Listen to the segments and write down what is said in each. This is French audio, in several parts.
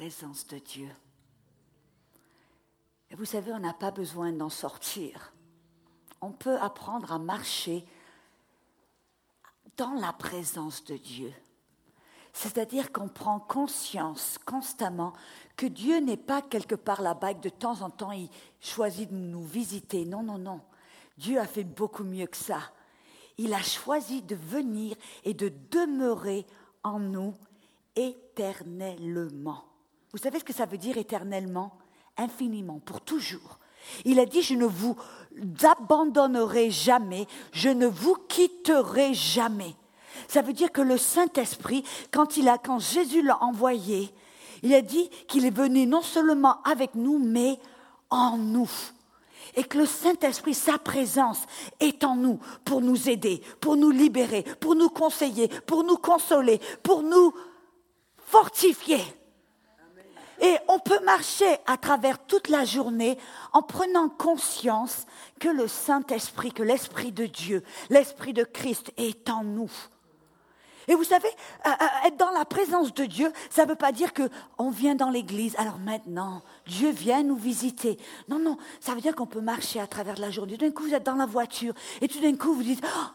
présence de Dieu. Et vous savez, on n'a pas besoin d'en sortir. On peut apprendre à marcher dans la présence de Dieu. C'est-à-dire qu'on prend conscience constamment que Dieu n'est pas quelque part là-bas que de temps en temps il choisit de nous visiter. Non, non, non. Dieu a fait beaucoup mieux que ça. Il a choisi de venir et de demeurer en nous éternellement. Vous savez ce que ça veut dire éternellement? Infiniment, pour toujours. Il a dit, je ne vous abandonnerai jamais, je ne vous quitterai jamais. Ça veut dire que le Saint-Esprit, quand, quand Jésus l'a envoyé, il a dit qu'il est venu non seulement avec nous, mais en nous. Et que le Saint-Esprit, sa présence, est en nous pour nous aider, pour nous libérer, pour nous conseiller, pour nous consoler, pour nous fortifier. Et on peut marcher à travers toute la journée en prenant conscience que le Saint-Esprit, que l'Esprit de Dieu, l'Esprit de Christ est en nous. Et vous savez, euh, euh, être dans la présence de Dieu, ça ne veut pas dire qu'on vient dans l'église, alors maintenant, Dieu vient nous visiter. Non, non, ça veut dire qu'on peut marcher à travers la journée. D'un coup, vous êtes dans la voiture, et tout d'un coup, vous dites, ah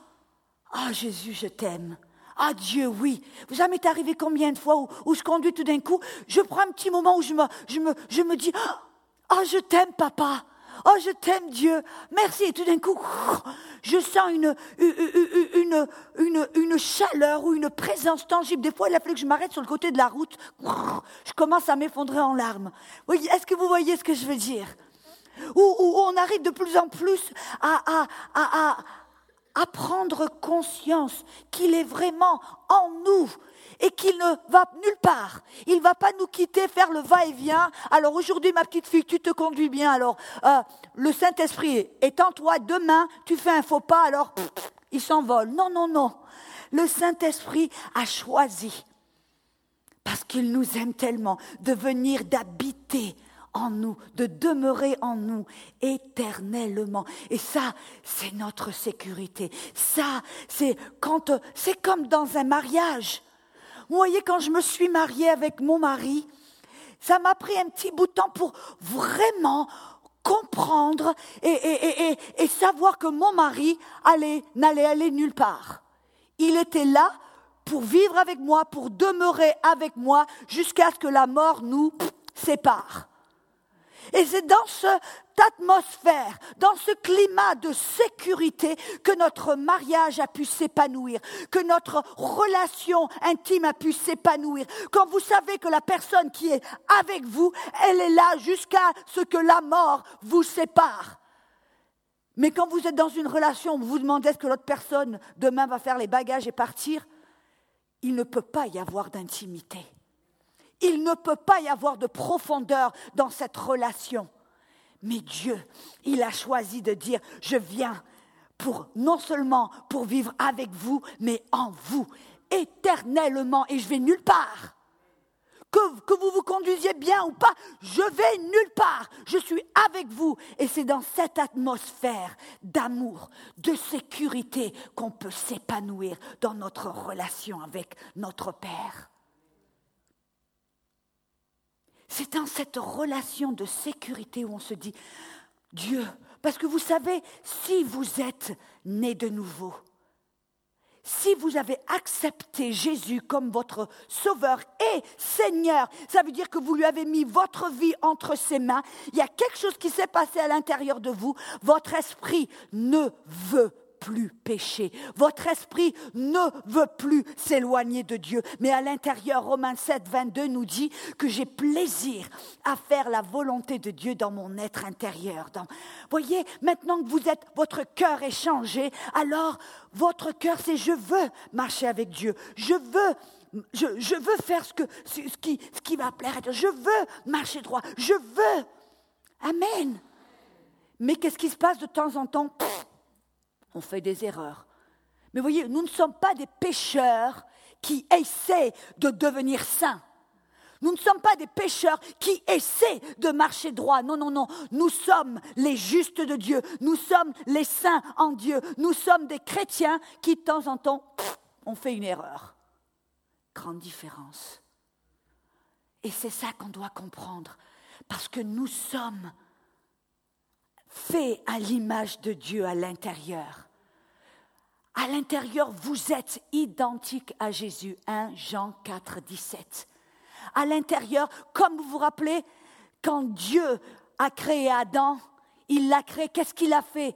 oh, Jésus, je t'aime. Ah Dieu, oui. Vous avez m'est arrivé combien de fois où, je conduis tout d'un coup, je prends un petit moment où je me, je me, je me dis, oh, je t'aime papa. Oh, je t'aime Dieu. Merci. Et tout d'un coup, je sens une, une, une, une, chaleur ou une présence tangible. Des fois, il a fallu que je m'arrête sur le côté de la route. Je commence à m'effondrer en larmes. Est-ce que vous voyez ce que je veux dire? Où, on arrive de plus en plus à, à, à, à prendre conscience qu'il est vraiment en nous et qu'il ne va nulle part. Il ne va pas nous quitter, faire le va-et-vient. Alors aujourd'hui, ma petite fille, tu te conduis bien. Alors euh, le Saint-Esprit est en toi. Demain, tu fais un faux pas, alors il s'envole. Non, non, non. Le Saint-Esprit a choisi, parce qu'il nous aime tellement, de venir d'habiter en nous, de demeurer en nous éternellement. Et ça, c'est notre sécurité. Ça, c'est quand, c'est comme dans un mariage. Vous voyez, quand je me suis mariée avec mon mari, ça m'a pris un petit bout de temps pour vraiment comprendre et, et savoir que mon mari allait, n'allait aller nulle part. Il était là pour vivre avec moi, pour demeurer avec moi, jusqu'à ce que la mort nous sépare. Et c'est dans cette atmosphère, dans ce climat de sécurité que notre mariage a pu s'épanouir, que notre relation intime a pu s'épanouir. Quand vous savez que la personne qui est avec vous, elle est là jusqu'à ce que la mort vous sépare. Mais quand vous êtes dans une relation, vous vous demandez est-ce que l'autre personne demain va faire les bagages et partir, il ne peut pas y avoir d'intimité. Il ne peut pas y avoir de profondeur dans cette relation. Mais Dieu, il a choisi de dire, je viens pour non seulement pour vivre avec vous, mais en vous, éternellement, et je vais nulle part. Que, que, vous vous conduisiez bien ou pas, je vais nulle part. Je suis avec vous. Et c'est dans cette atmosphère d'amour, de sécurité qu'on peut s'épanouir dans notre relation avec notre Père. C'est dans cette relation de sécurité où on se dit, Dieu, parce que vous savez, si vous êtes né de nouveau, si vous avez accepté Jésus comme votre sauveur et Seigneur, ça veut dire que vous lui avez mis votre vie entre ses mains, il y a quelque chose qui s'est passé à l'intérieur de vous, votre esprit ne veut plus. Votre esprit ne veut plus s'éloigner de Dieu. Mais à l'intérieur, Romains 7, 22 nous dit que j'ai plaisir à faire la volonté de Dieu dans mon être intérieur. Voyez, maintenant que vous êtes, votre cœur est changé, alors votre cœur, c'est je veux marcher avec Dieu. Je veux je, veux faire ce, que, ce, qui, ce qui va plaire à Dieu. Je veux marcher droit. Je veux. Amen. Mais qu'est-ce qui se passe de temps en temps? On fait des erreurs. Mais voyez, nous ne sommes pas des pécheurs qui essaient de devenir saints. Nous ne sommes pas des pécheurs qui essaient de marcher droit. Non, non, non. Nous sommes les justes de Dieu. Nous sommes les saints en Dieu. Nous sommes des chrétiens qui, de temps en temps, ont fait une erreur. Grande différence. Et c'est ça qu'on doit comprendre. Parce que nous sommes faits à l'image de Dieu à l'intérieur. À l'intérieur, vous êtes identique à Jésus. 1 Jean 4, 17. À l'intérieur, comme vous vous rappelez, quand Dieu a créé Adam, il l'a créé, qu'est-ce qu'il a fait?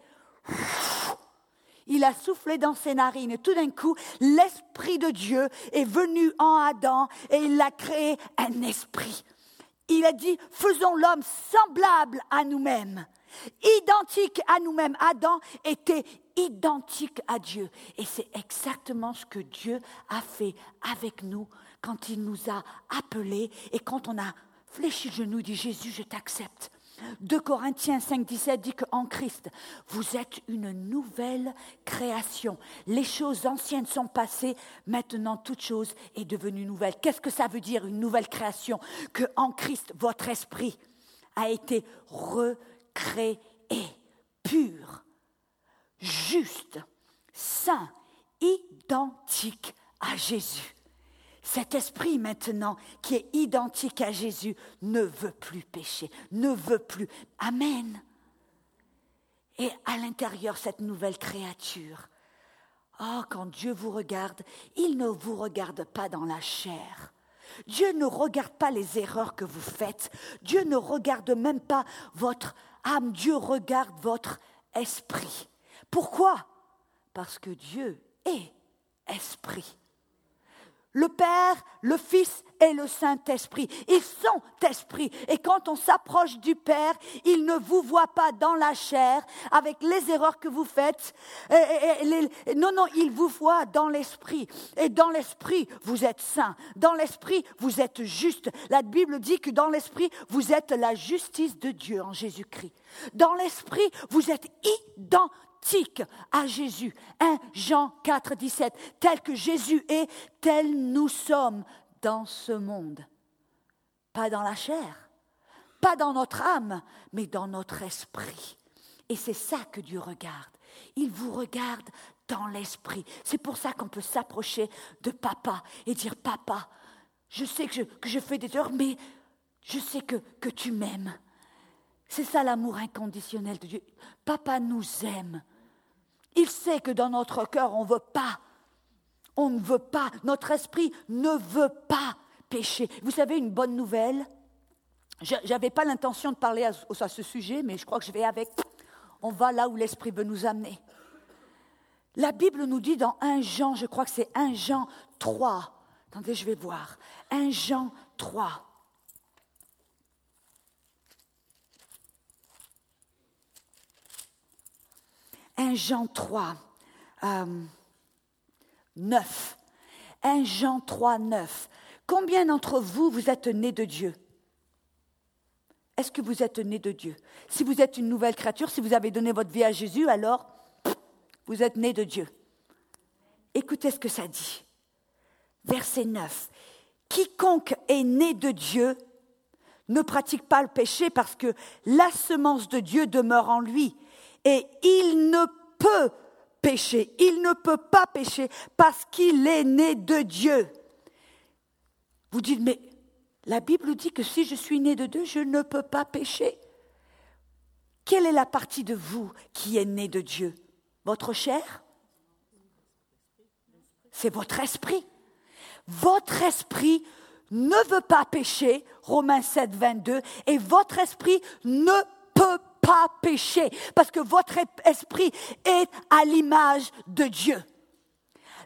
Il a soufflé dans ses narines tout d'un coup, l'Esprit de Dieu est venu en Adam et il a créé un esprit. Il a dit, faisons l'homme semblable à nous-mêmes, identique à nous-mêmes. Adam était identique à Dieu. Et c'est exactement ce que Dieu a fait avec nous quand il nous a appelés et quand on a fléchi le genou, dit Jésus, je t'accepte. 2 Corinthiens 5, 17 dit qu'en Christ, vous êtes une nouvelle création. Les choses anciennes sont passées, maintenant toute chose est devenue nouvelle. Qu'est-ce que ça veut dire une nouvelle création? Que en Christ, votre esprit a été recréé, pur, juste, saint, identique à Jésus. Cet esprit maintenant qui est identique à Jésus ne veut plus pécher, ne veut plus. Amen. Et à l'intérieur, cette nouvelle créature, oh, quand Dieu vous regarde, il ne vous regarde pas dans la chair. Dieu ne regarde pas les erreurs que vous faites. Dieu ne regarde même pas votre âme. Dieu regarde votre esprit. Pourquoi? Parce que Dieu est esprit le Père, le Fils et le Saint-Esprit. Ils sont esprits. Et quand on s'approche du Père, il ne vous voit pas dans la chair avec les erreurs que vous faites. non, non, il vous voit dans l'esprit. Et dans l'esprit, vous êtes saint. Dans l'esprit, vous êtes juste. La Bible dit que dans l'esprit, vous êtes la justice de Dieu en Jésus-Christ. Dans l'esprit, vous êtes à Jésus. 1 Jean 4, 17. Tel que Jésus est, tel nous sommes dans ce monde. Pas dans la chair, pas dans notre âme, mais dans notre esprit. Et c'est ça que Dieu regarde. Il vous regarde dans l'esprit. C'est pour ça qu'on peut s'approcher de papa et dire, papa, je sais que je, que je fais des erreurs, mais je sais que, que tu m'aimes. C'est ça l'amour inconditionnel de Dieu. Papa nous aime. Il sait que dans notre cœur, on ne veut pas. On ne veut pas. Notre esprit ne veut pas pécher. Vous savez, une bonne nouvelle. Je n'avais pas l'intention de parler à, ce sujet, mais je crois que je vais avec. On va là où l'esprit veut nous amener. La Bible nous dit dans 1 Jean, je crois que c'est 1 Jean 3. Attendez, je vais voir. 1 Jean 3. 1 Jean 3, 9. 1 Jean 3, 9. Combien d'entre vous, vous êtes nés de Dieu? Est-ce que vous êtes nés de Dieu? Si vous êtes une nouvelle créature, si vous avez donné votre vie à Jésus, alors vous êtes nés de Dieu. Écoutez ce que ça dit. Verset 9. Quiconque est né de Dieu ne pratique pas le péché parce que la semence de Dieu demeure en lui et il ne peut pécher, il ne peut pas pécher parce qu'il est né de Dieu. Vous dites, mais la Bible dit que si je suis né de Dieu, je ne peux pas pécher. Quelle est la partie de vous qui est née de Dieu? Votre chair? C'est votre esprit. Votre esprit ne veut pas pécher, Romains 7, 22, et votre esprit ne pas pécher, parce que votre esprit est à l'image de Dieu.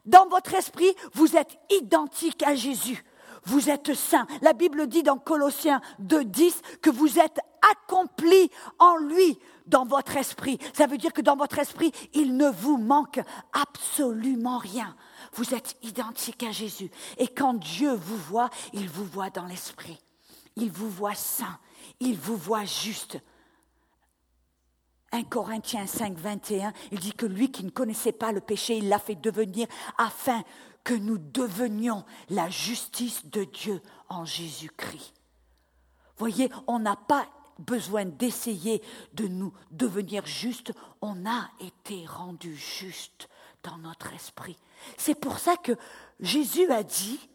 Dans votre esprit, vous êtes identique à Jésus. Vous êtes saint. La Bible dit dans Colossiens 2.10 que vous êtes accompli en lui dans votre esprit. Ça veut dire que dans votre esprit, il ne vous manque absolument rien. Vous êtes identique à Jésus. Et quand Dieu vous voit, il vous voit dans l'esprit. Il vous voit saint. Il vous voit juste. 1 Corinthiens 5, 21, il dit que lui qui ne connaissait pas le péché, il l'a fait devenir afin que nous devenions la justice de Dieu en Jésus-Christ. Voyez, on n'a pas besoin d'essayer de nous devenir justes, on a été rendu juste dans notre esprit. C'est pour ça que Jésus a dit,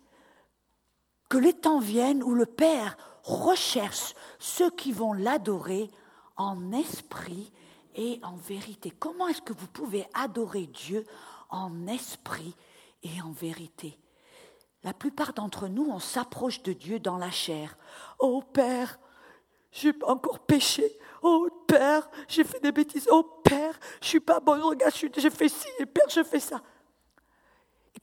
que les temps viennent où le Père recherche ceux qui vont l'adorer en esprit et en vérité. Comment est-ce que vous pouvez adorer Dieu en esprit et en vérité? La plupart d'entre nous, on s'approche de Dieu dans la chair. Oh Père, j'ai encore péché. Oh Père, j'ai fait des bêtises. Oh Père, je suis pas bon. Regarde, j'ai fait ci. Et Père, je fais ça.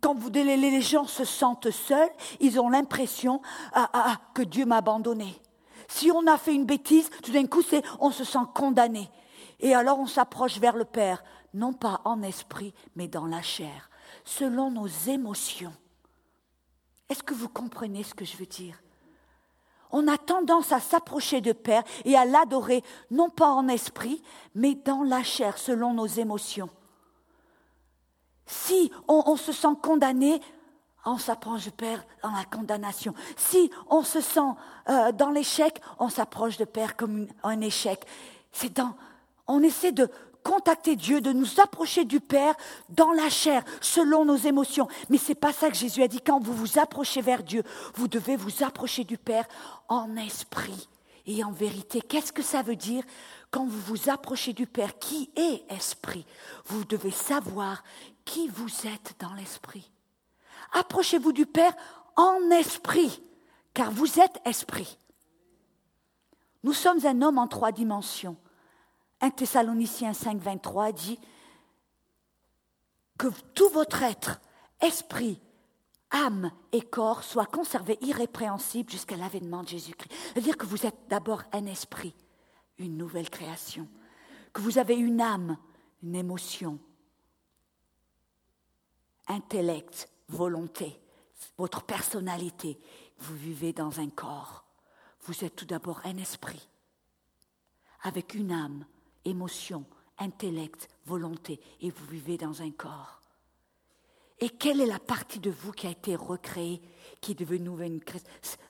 quand vous, les gens se sentent seuls, ils ont l'impression ah, ah, ah, que Dieu m'a abandonné. Si on a fait une bêtise, tout d'un coup, on se sent condamné. Et alors on s'approche vers le Père, non pas en esprit, mais dans la chair, selon nos émotions. Est-ce que vous comprenez ce que je veux dire? On a tendance à s'approcher de Père et à l'adorer, non pas en esprit, mais dans la chair, selon nos émotions. Si on, se sent condamné, on s'approche du Père dans la condamnation. Si on se sent euh, dans l'échec, on s'approche de Père comme un échec. C'est dans, on essaie de contacter Dieu, de nous approcher du Père dans la chair, selon nos émotions. Mais c'est pas ça que Jésus a dit. Quand vous vous approchez vers Dieu, vous devez vous approcher du Père en esprit et en vérité. Qu'est-ce que ça veut dire? Quand vous vous approchez du Père qui est esprit Vous devez savoir qui vous êtes dans l'esprit. Approchez-vous du Père en esprit, car vous êtes esprit. Nous sommes un homme en trois dimensions. 1 Thessaloniciens 5, 23 dit que tout votre être, esprit, âme et corps soient conservés irrépréhensibles jusqu'à l'avènement de Jésus-Christ. C'est-à-dire que vous êtes d'abord un esprit, une nouvelle création, que vous avez une âme, une émotion, intellect, volonté, votre personnalité. Vous vivez dans un corps. Vous êtes tout d'abord un esprit, avec une âme, émotion, intellect, volonté, et vous vivez dans un corps. Et quelle est la partie de vous qui a été recréée, qui est devenue une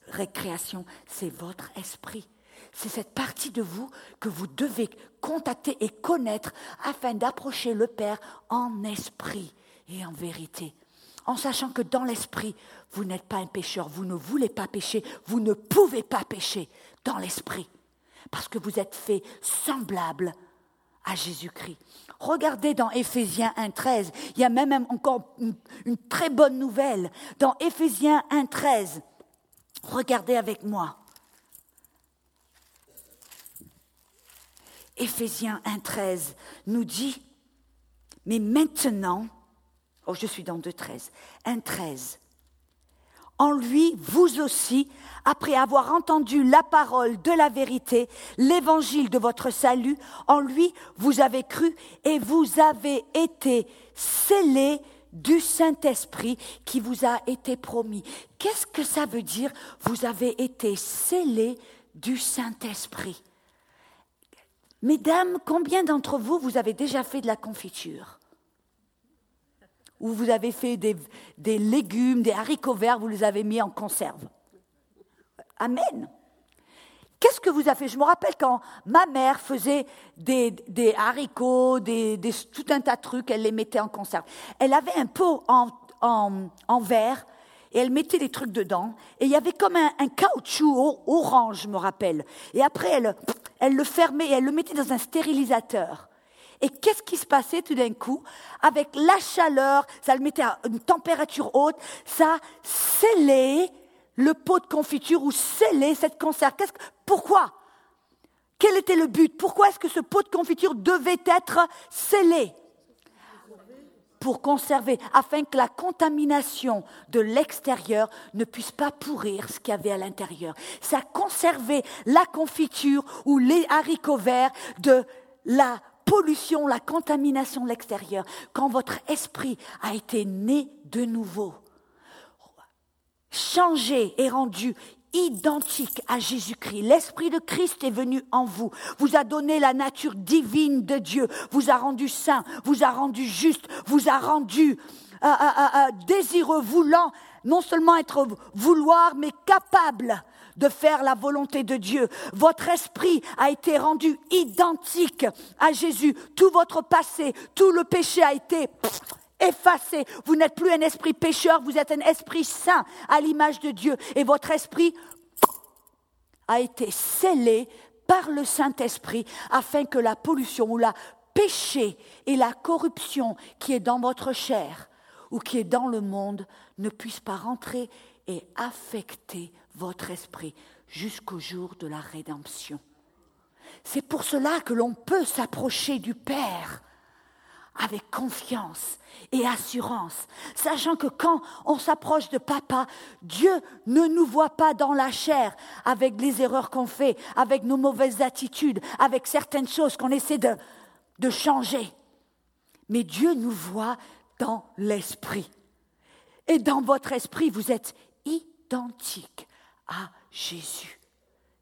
récréation? C'est votre esprit. C'est cette partie de vous que vous devez contacter et connaître afin d'approcher le Père en esprit et en vérité. En sachant que dans l'esprit, vous n'êtes pas un pécheur, vous ne voulez pas pécher, vous ne pouvez pas pécher dans l'esprit. Parce que vous êtes fait semblable à Jésus-Christ. Regardez dans Éphésiens 1.13, il y a même encore une, très bonne nouvelle. Dans Éphésiens 1.13, regardez avec moi. Éphésiens 1.13 nous dit, mais maintenant, oh je suis dans 2.13, 1.13, en lui, vous aussi, après avoir entendu la parole de la vérité, l'évangile de votre salut, en lui, vous avez cru et vous avez été scellés du Saint-Esprit qui vous a été promis. Qu'est-ce que ça veut dire Vous avez été scellés du Saint-Esprit? Mesdames, combien d'entre vous, vous avez déjà fait de la confiture? Où vous avez fait des, légumes, des haricots verts, vous les avez mis en conserve. Amen. Qu'est-ce que vous avez fait? Je me rappelle quand ma mère faisait des, haricots, des, tout un tas de trucs, elle les mettait en conserve. Elle avait un pot en, en, verre et elle mettait des trucs dedans. Et il y avait comme un, caoutchouc orange, je me rappelle. Et après, elle, elle le fermait et elle le mettait dans un stérilisateur. Et qu'est-ce qui se passait tout d'un coup? Avec la chaleur, ça le mettait à une température haute, ça scellait le pot de confiture ou scellait cette conserve. pourquoi? Quel était le but? Pourquoi est-ce que ce pot de confiture devait être scellé? Pour conserver, afin que la contamination de l'extérieur ne puisse pas pourrir ce qu'il y avait à l'intérieur. Ça conservait la confiture ou les haricots verts de la pollution, la contamination de l'extérieur, quand votre esprit a été né de nouveau, changé et rendu identique à Jésus-Christ. L'Esprit de Christ est venu en vous, vous a donné la nature divine de Dieu, vous a rendu saint, vous a rendu juste, vous a rendu euh, euh, euh, désireux, voulant non seulement être vouloir, mais capable de faire la volonté de Dieu. Votre esprit a été rendu identique à Jésus. Tout votre passé, tout le péché a été effacé. Vous n'êtes plus un esprit pécheur, vous êtes un esprit saint à l'image de Dieu. Et votre esprit a été scellé par le Saint-Esprit afin que la pollution ou la péché et la corruption qui est dans votre chair ou qui est dans le monde ne puissent pas rentrer et affecter votre esprit jusqu'au jour de la rédemption. C'est pour cela que l'on peut s'approcher du Père avec confiance et assurance, sachant que quand on s'approche de papa, Dieu ne nous voit pas dans la chair avec les erreurs qu'on fait, avec nos mauvaises attitudes, avec certaines choses qu'on essaie de, de changer. Mais Dieu nous voit dans l'esprit. Et dans votre esprit, vous êtes identique à Jésus.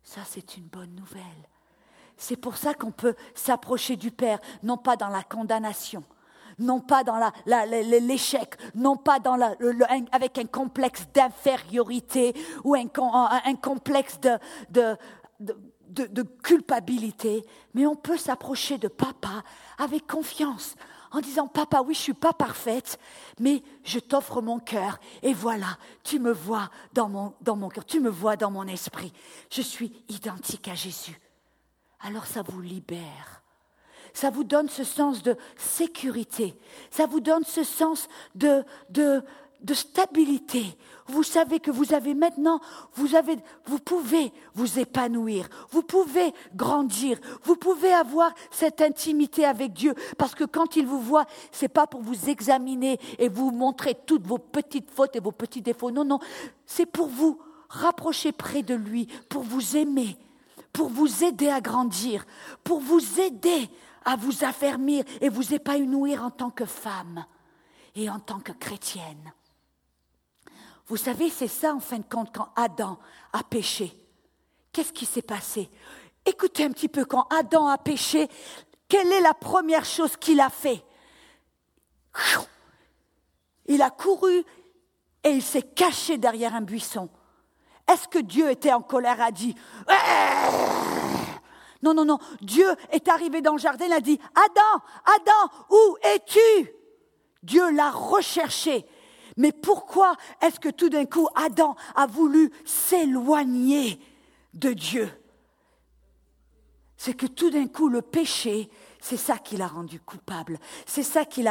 Ça, c'est une bonne nouvelle. C'est pour ça qu'on peut s'approcher du Père, non pas dans la condamnation, non pas dans l'échec, non pas dans avec un complexe d'infériorité ou un, complexe de culpabilité, mais on peut s'approcher de papa avec confiance, en disant Papa, oui, je ne suis pas parfaite, mais je t'offre mon cœur. Et voilà, tu me vois dans mon, dans cœur, tu me vois dans mon esprit. Je suis identique à Jésus. Alors ça vous libère. Ça vous donne ce sens de sécurité. Ça vous donne ce sens de, de, de stabilité. Vous savez que vous avez maintenant, vous avez, vous pouvez vous épanouir, vous pouvez grandir, vous pouvez avoir cette intimité avec Dieu, parce que quand il vous voit, c'est pas pour vous examiner et vous montrer toutes vos petites fautes et vos petits défauts. Non, non, c'est pour vous rapprocher près de lui, pour vous aimer, pour vous aider à grandir, pour vous aider à vous affermir et vous épanouir en tant que femme et en tant que chrétienne. Vous savez, c'est ça en fin de compte quand Adam a péché. Qu'est-ce qui s'est passé? Écoutez un petit peu, quand Adam a péché, quelle est la première chose qu'il a fait? Il a couru et il s'est caché derrière un buisson. Est-ce que Dieu était en colère, a dit Non, non, non. Dieu est arrivé dans le jardin, il a dit Adam, Adam, où es-tu? Dieu l'a recherché. Mais pourquoi est-ce que tout d'un coup Adam a voulu s'éloigner de Dieu? C'est que tout d'un coup le péché, c'est ça qui l'a rendu coupable. C'est ça qui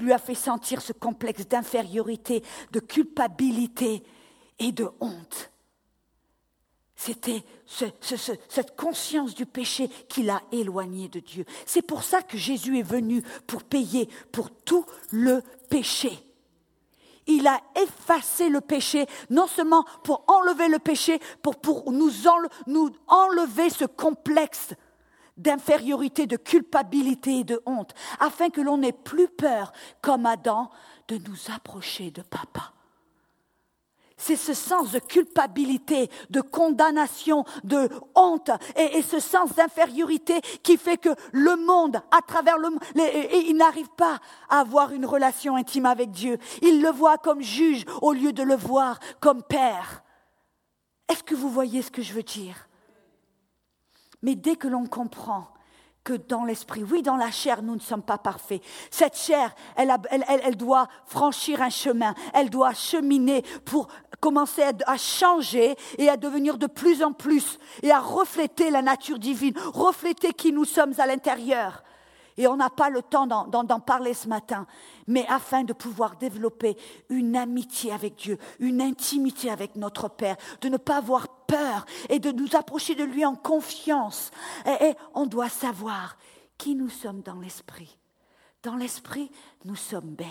lui a fait sentir ce complexe d'infériorité, de culpabilité et de honte. C'était cette conscience du péché qui l'a éloigné de Dieu. C'est pour ça que Jésus est venu pour payer pour tout le péché il a effacé le péché, non seulement pour enlever le péché, pour, pour nous, nous enlever ce complexe d'infériorité, de culpabilité et de honte, afin que l'on n'ait plus peur, comme Adam, de nous approcher de papa. C'est ce sens de culpabilité, de condamnation, de honte et, ce sens d'infériorité qui fait que le monde, à travers le monde, il n'arrive pas à avoir une relation intime avec Dieu. Il le voit comme juge au lieu de le voir comme père. Est-ce que vous voyez ce que je veux dire? Mais dès que l'on comprend que dans l'esprit. Oui, dans la chair, nous ne sommes pas parfaits. Cette chair, elle, doit franchir un chemin, elle doit cheminer pour commencer à, changer et à devenir de plus en plus et à refléter la nature divine, refléter qui nous sommes à l'intérieur. Et on n'a pas le temps d'en parler ce matin, mais afin de pouvoir développer une amitié avec Dieu, une intimité avec notre Père, de ne pas avoir peur et de nous approcher de lui en confiance. Et, on doit savoir qui nous sommes dans l'esprit. Dans l'esprit, nous sommes belles.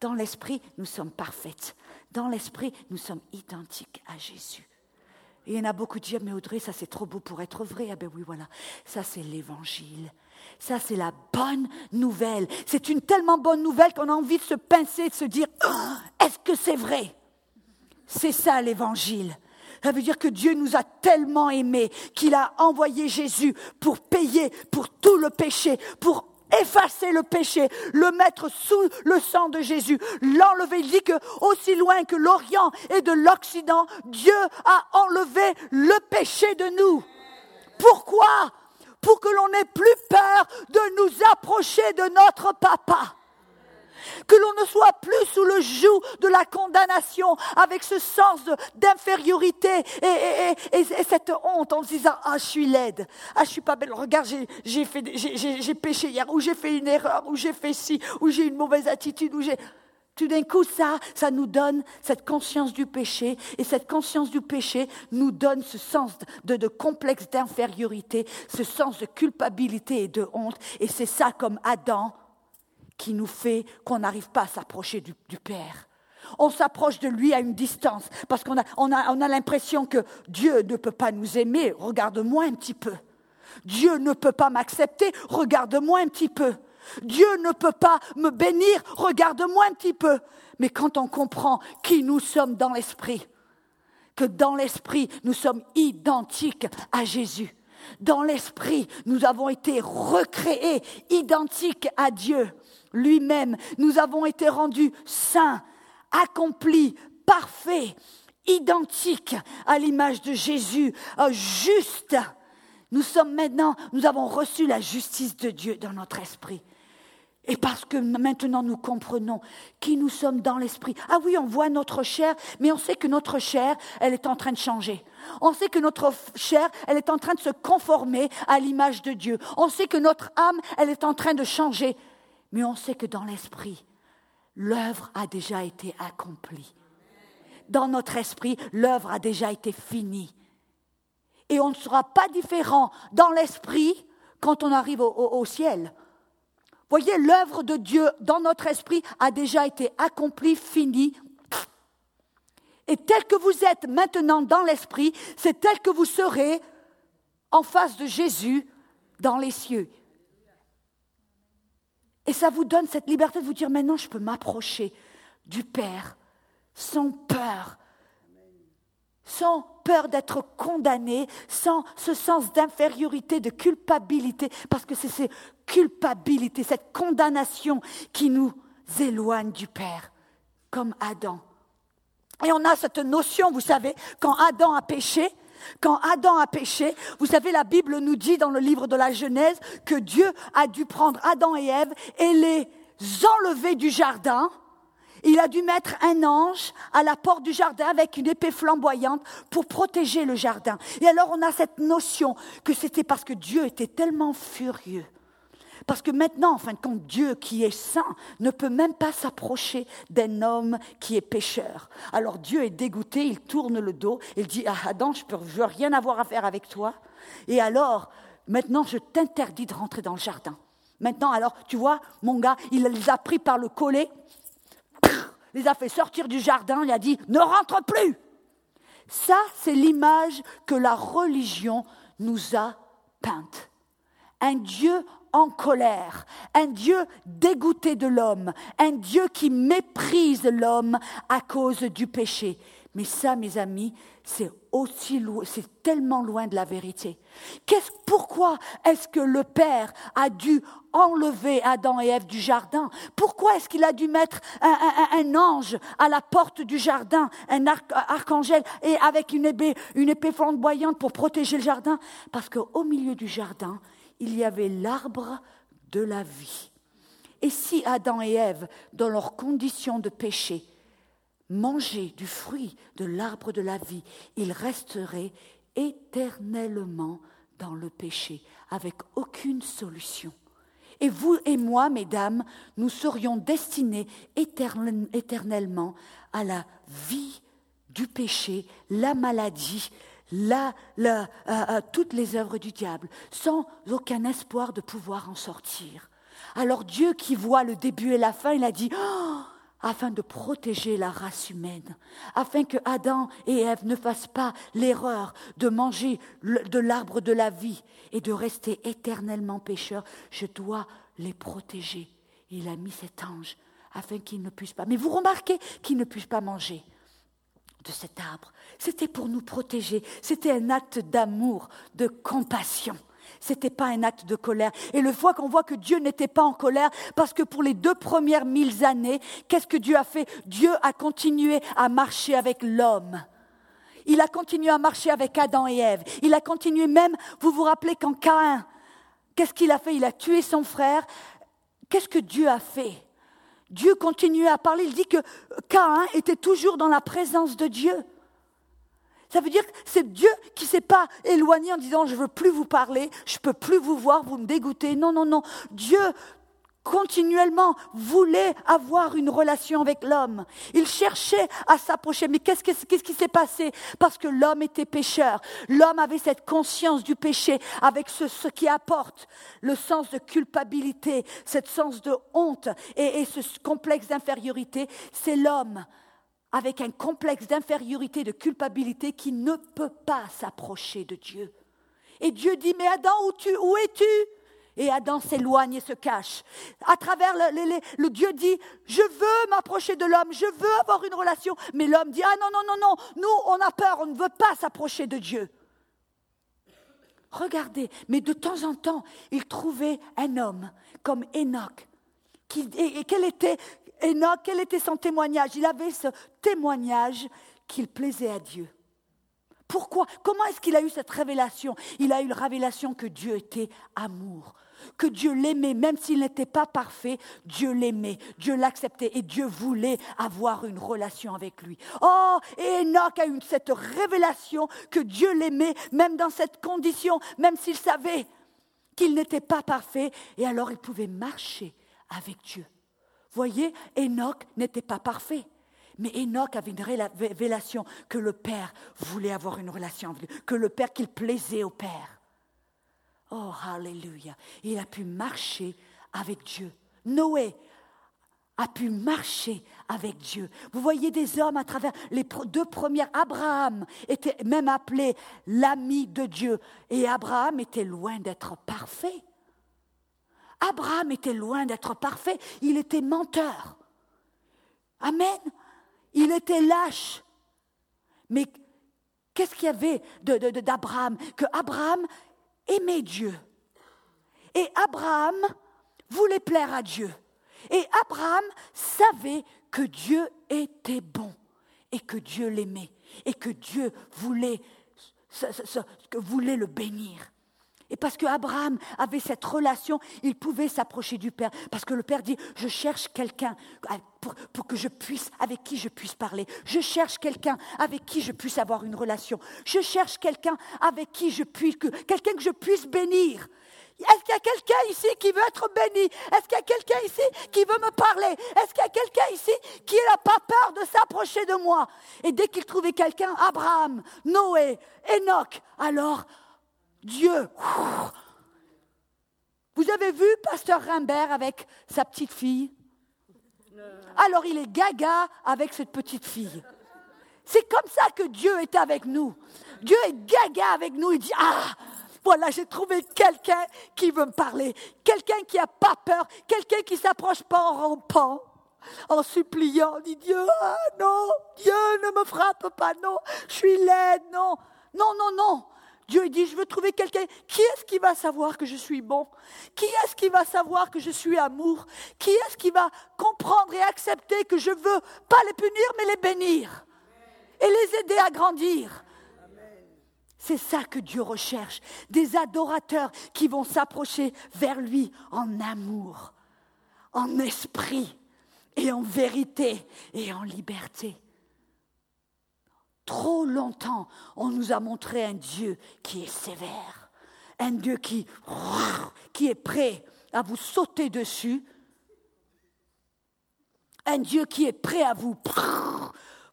Dans l'esprit, nous sommes parfaites. Dans l'esprit, nous sommes identiques à Jésus. Et il y en a beaucoup qui disent, mais Audrey, ça c'est trop beau pour être vrai. Ah ben oui, voilà, ça c'est l'évangile. Ça, c'est la bonne nouvelle. C'est une tellement bonne nouvelle qu'on a envie de se pincer, de se dire, oh, est-ce que c'est vrai? C'est ça l'évangile. Ça veut dire que Dieu nous a tellement aimés qu'il a envoyé Jésus pour payer pour tout le péché, pour effacer le péché, le mettre sous le sang de Jésus, l'enlever. Il dit que aussi loin que l'Orient et de l'Occident, Dieu a enlevé le péché de nous. Pourquoi? Pour que l'on n'ait plus peur de nous approcher de notre papa. Que l'on ne soit plus sous le joug de la condamnation avec ce sens d'infériorité et, cette honte en se disant Ah, je suis laide, ah, je suis pas belle, regarde, j'ai péché hier, ou j'ai fait une erreur, ou j'ai fait ci, ou j'ai une mauvaise attitude, ou j'ai. Tout d'un coup, ça, ça nous donne cette conscience du péché, et cette conscience du péché nous donne ce sens de, complexe d'infériorité, ce sens de culpabilité et de honte, et c'est ça comme Adam qui nous fait qu'on n'arrive pas à s'approcher du, Père. On s'approche de lui à une distance parce qu'on a, a l'impression que Dieu ne peut pas nous aimer. Regarde-moi un petit peu. Dieu ne peut pas m'accepter. Regarde-moi un petit peu. Dieu ne peut pas me bénir. Regarde-moi un petit peu. Mais quand on comprend qui nous sommes dans l'esprit, que dans l'esprit nous sommes identiques à Jésus, dans l'esprit nous avons été recréés identiques à Dieu, lui-même. Nous avons été rendus saints, accomplis, parfaits, identiques à l'image de Jésus, euh, justes. Nous sommes maintenant, nous avons reçu la justice de Dieu dans notre esprit. Et parce que maintenant nous comprenons qui nous sommes dans l'esprit. Ah oui, on voit notre chair, mais on sait que notre chair, elle est en train de changer. On sait que notre chair, elle est en train de se conformer à l'image de Dieu. On sait que notre âme, elle est en train de changer mais on sait que dans l'esprit, l'œuvre a déjà été accomplie. Dans notre esprit, l'œuvre a déjà été finie. Et on ne sera pas différent dans l'esprit quand on arrive au, ciel. Voyez, l'œuvre de Dieu dans notre esprit a déjà été accomplie, finie. Et tel que vous êtes maintenant dans l'esprit, c'est tel que vous serez en face de Jésus dans les cieux. Et ça vous donne cette liberté de vous dire maintenant je peux m'approcher du Père sans peur, sans peur d'être condamné, sans ce sens d'infériorité, de culpabilité, parce que c'est cette culpabilité, cette condamnation qui nous éloigne du Père, comme Adam. Et on a cette notion, vous savez, quand Adam a péché, quand Adam a péché, vous savez, la Bible nous dit dans le livre de la Genèse que Dieu a dû prendre Adam et Ève et les enlever du jardin. Il a dû mettre un ange à la porte du jardin avec une épée flamboyante pour protéger le jardin. Et alors on a cette notion que c'était parce que Dieu était tellement furieux parce que maintenant, en fin de compte, Dieu qui est saint ne peut même pas s'approcher d'un homme qui est pécheur. Alors Dieu est dégoûté, il tourne le dos, il dit, ah Adam, je ne veux rien avoir à faire avec toi. Et alors, maintenant, je t'interdis de rentrer dans le jardin. Maintenant, alors, tu vois, mon gars, il les a pris par le collet, les a fait sortir du jardin, il a dit, ne rentre plus. Ça, c'est l'image que la religion nous a peinte. Un Dieu en colère, un Dieu dégoûté de l'homme, un Dieu qui méprise l'homme à cause du péché. Mais ça, mes amis, c'est aussi c'est tellement loin de la vérité. Qu'est-ce, pourquoi est-ce que le Père a dû enlever Adam et Ève du jardin? Pourquoi est-ce qu'il a dû mettre un, ange à la porte du jardin, un archangel, et avec une épée, une épée flamboyante pour protéger le jardin? Parce qu'au milieu du jardin, il y avait l'arbre de la vie. Et si Adam et Ève, dans leurs conditions de péché, mangeaient du fruit de l'arbre de la vie, ils resteraient éternellement dans le péché, avec aucune solution. Et vous et moi, mesdames, nous serions destinés éternellement à la vie du péché, la maladie, là toutes les œuvres du diable, sans aucun espoir de pouvoir en sortir. Alors Dieu qui voit le début et la fin, il a dit, oh, afin de protéger la race humaine, afin que Adam et Ève ne fassent pas l'erreur de manger de l'arbre de la vie et de rester éternellement pécheurs, je dois les protéger. Il a mis cet ange afin qu'ils ne puissent pas. Mais vous remarquez qu'ils ne puissent pas manger de cet arbre. C'était pour nous protéger. C'était un acte d'amour, de compassion. C'était pas un acte de colère. Et le fois qu'on voit que Dieu n'était pas en colère, parce que pour les deux premières mille années, qu'est-ce que Dieu a fait? Dieu a continué à marcher avec l'homme. Il a continué à marcher avec Adam et Ève. Il a continué même, vous vous rappelez quand Caïn, qu'est-ce qu'il a fait? Il a tué son frère. Qu'est-ce que Dieu a fait? Dieu continue à parler. Il dit que Caïn était toujours dans la présence de Dieu. Ça veut dire que c'est Dieu qui ne s'est pas éloigné en disant je ne veux plus vous parler, je ne peux plus vous voir, vous me dégoûtez. Non, non, non. Dieu continuellement voulait avoir une relation avec l'homme. Il cherchait à s'approcher. Mais qu'est-ce, qui s'est passé? Parce que l'homme était pécheur. L'homme avait cette conscience du péché avec ce, qui apporte le sens de culpabilité, ce sens de honte et ce complexe d'infériorité. C'est l'homme avec un complexe d'infériorité, de culpabilité qui ne peut pas s'approcher de Dieu. Et Dieu dit, mais Adam, où, tu, où es-tu? Et Adam s'éloigne et se cache. À travers le, Dieu dit, je veux m'approcher de l'homme, je veux avoir une relation. Mais l'homme dit, ah non, non, non, non, nous, on a peur, on ne veut pas s'approcher de Dieu. Regardez, mais de temps en temps, il trouvait un homme comme Enoch. et, et était Enoch, quel était son témoignage? Il avait ce témoignage qu'il plaisait à Dieu. Pourquoi? Comment est-ce qu'il a eu cette révélation? Il a eu la révélation que Dieu était amour, que Dieu l'aimait, même s'il n'était pas parfait, Dieu l'aimait, Dieu l'acceptait et Dieu voulait avoir une relation avec lui. Oh, et Enoch a eu cette révélation que Dieu l'aimait, même dans cette condition, même s'il savait qu'il n'était pas parfait, et alors il pouvait marcher avec Dieu. Voyez, Enoch n'était pas parfait. Mais Enoch avait une révélation que le Père voulait avoir une relation avec lui, que le Père, qu'il plaisait au Père. Oh, Alléluia. Il a pu marcher avec Dieu. Noé a pu marcher avec Dieu. Vous voyez des hommes à travers les deux premières. Abraham était même appelé l'ami de Dieu. Et Abraham était loin d'être parfait. Abraham était loin d'être parfait. Il était menteur. Amen. Il était lâche. Mais qu'est-ce qu'il y avait d'Abraham? Que Abraham aimait Dieu. Et Abraham voulait plaire à Dieu. Et Abraham savait que Dieu était bon et que Dieu l'aimait et que Dieu voulait, voulait le bénir. Et parce qu'Abraham avait cette relation, il pouvait s'approcher du Père. Parce que le Père dit, je cherche quelqu'un pour, que je puisse, avec qui je puisse parler. Je cherche quelqu'un avec qui je puisse avoir une relation. Je cherche quelqu'un avec qui je puisse, quelqu'un que je puisse bénir. Est-ce qu'il y a quelqu'un ici qui veut être béni? Est-ce qu'il y a quelqu'un ici qui veut me parler? Est-ce qu'il y a quelqu'un ici qui n'a pas peur de s'approcher de moi? Et dès qu'il trouvait quelqu'un, Abraham, Noé, Enoch, alors Dieu. Vous avez vu Pasteur Rimbert avec sa petite fille? Alors il est gaga avec cette petite fille. C'est comme ça que Dieu est avec nous. Dieu est gaga avec nous. Il dit, ah, voilà, j'ai trouvé quelqu'un qui veut me parler. Quelqu'un qui n'a pas peur. Quelqu'un qui ne s'approche pas en rampant en suppliant, dit Dieu, ah non, Dieu ne me frappe pas, non, je suis laide, non, non, non, non. Dieu dit, je veux trouver quelqu'un. Qui est-ce qui va savoir que je suis bon? Qui est-ce qui va savoir que je suis amour? Qui est-ce qui va comprendre et accepter que je veux pas les punir, mais les bénir? Et les aider à grandir? C'est ça que Dieu recherche, des adorateurs qui vont s'approcher vers lui en amour, en esprit et en vérité et en liberté. Trop longtemps, on nous a montré un Dieu qui est sévère, un Dieu qui, est prêt à vous sauter dessus, un Dieu qui est prêt à vous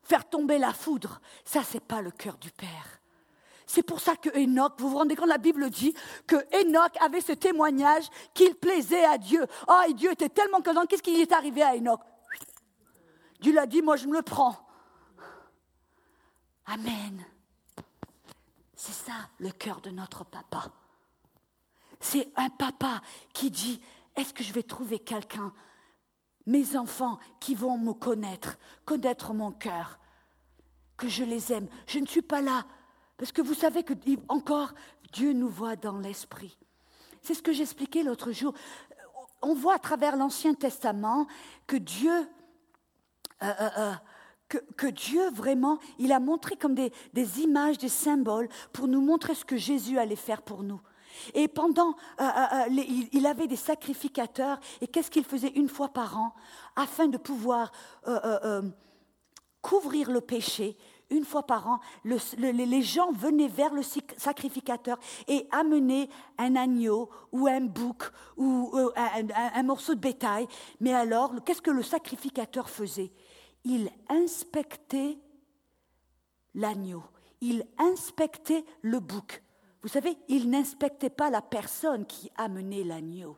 faire tomber la foudre. Ça, n'est pas le cœur du Père. C'est pour ça que Enoch, vous vous rendez compte, la Bible dit que Enoch avait ce témoignage qu'il plaisait à Dieu. Ah, et Dieu était tellement content. Qu'est-ce qui est arrivé à Enoch? Dieu l'a dit, moi je me le prends. Amen. C'est ça le cœur de notre papa. C'est un papa qui dit, est-ce que je vais trouver quelqu'un, mes enfants, qui vont me connaître, connaître mon cœur, que je les aime. Je ne suis pas là, parce que vous savez que encore Dieu nous voit dans l'esprit. C'est ce que j'expliquais l'autre jour. On voit à travers l'Ancien Testament que Dieu euh, euh, que, Dieu vraiment, il a montré comme des, images, des symboles pour nous montrer ce que Jésus allait faire pour nous. Et pendant, euh, euh, euh, il avait des sacrificateurs. Et qu'est-ce qu'il faisait une fois par an? Afin de pouvoir couvrir le péché une fois par an, les gens venaient vers le sacrificateur et amenaient un agneau ou un bouc ou un, morceau de bétail. Mais alors, qu'est-ce que le sacrificateur faisait? Il inspectait l'agneau, il inspectait le bouc. Vous savez, il n'inspectait pas la personne qui amenait l'agneau.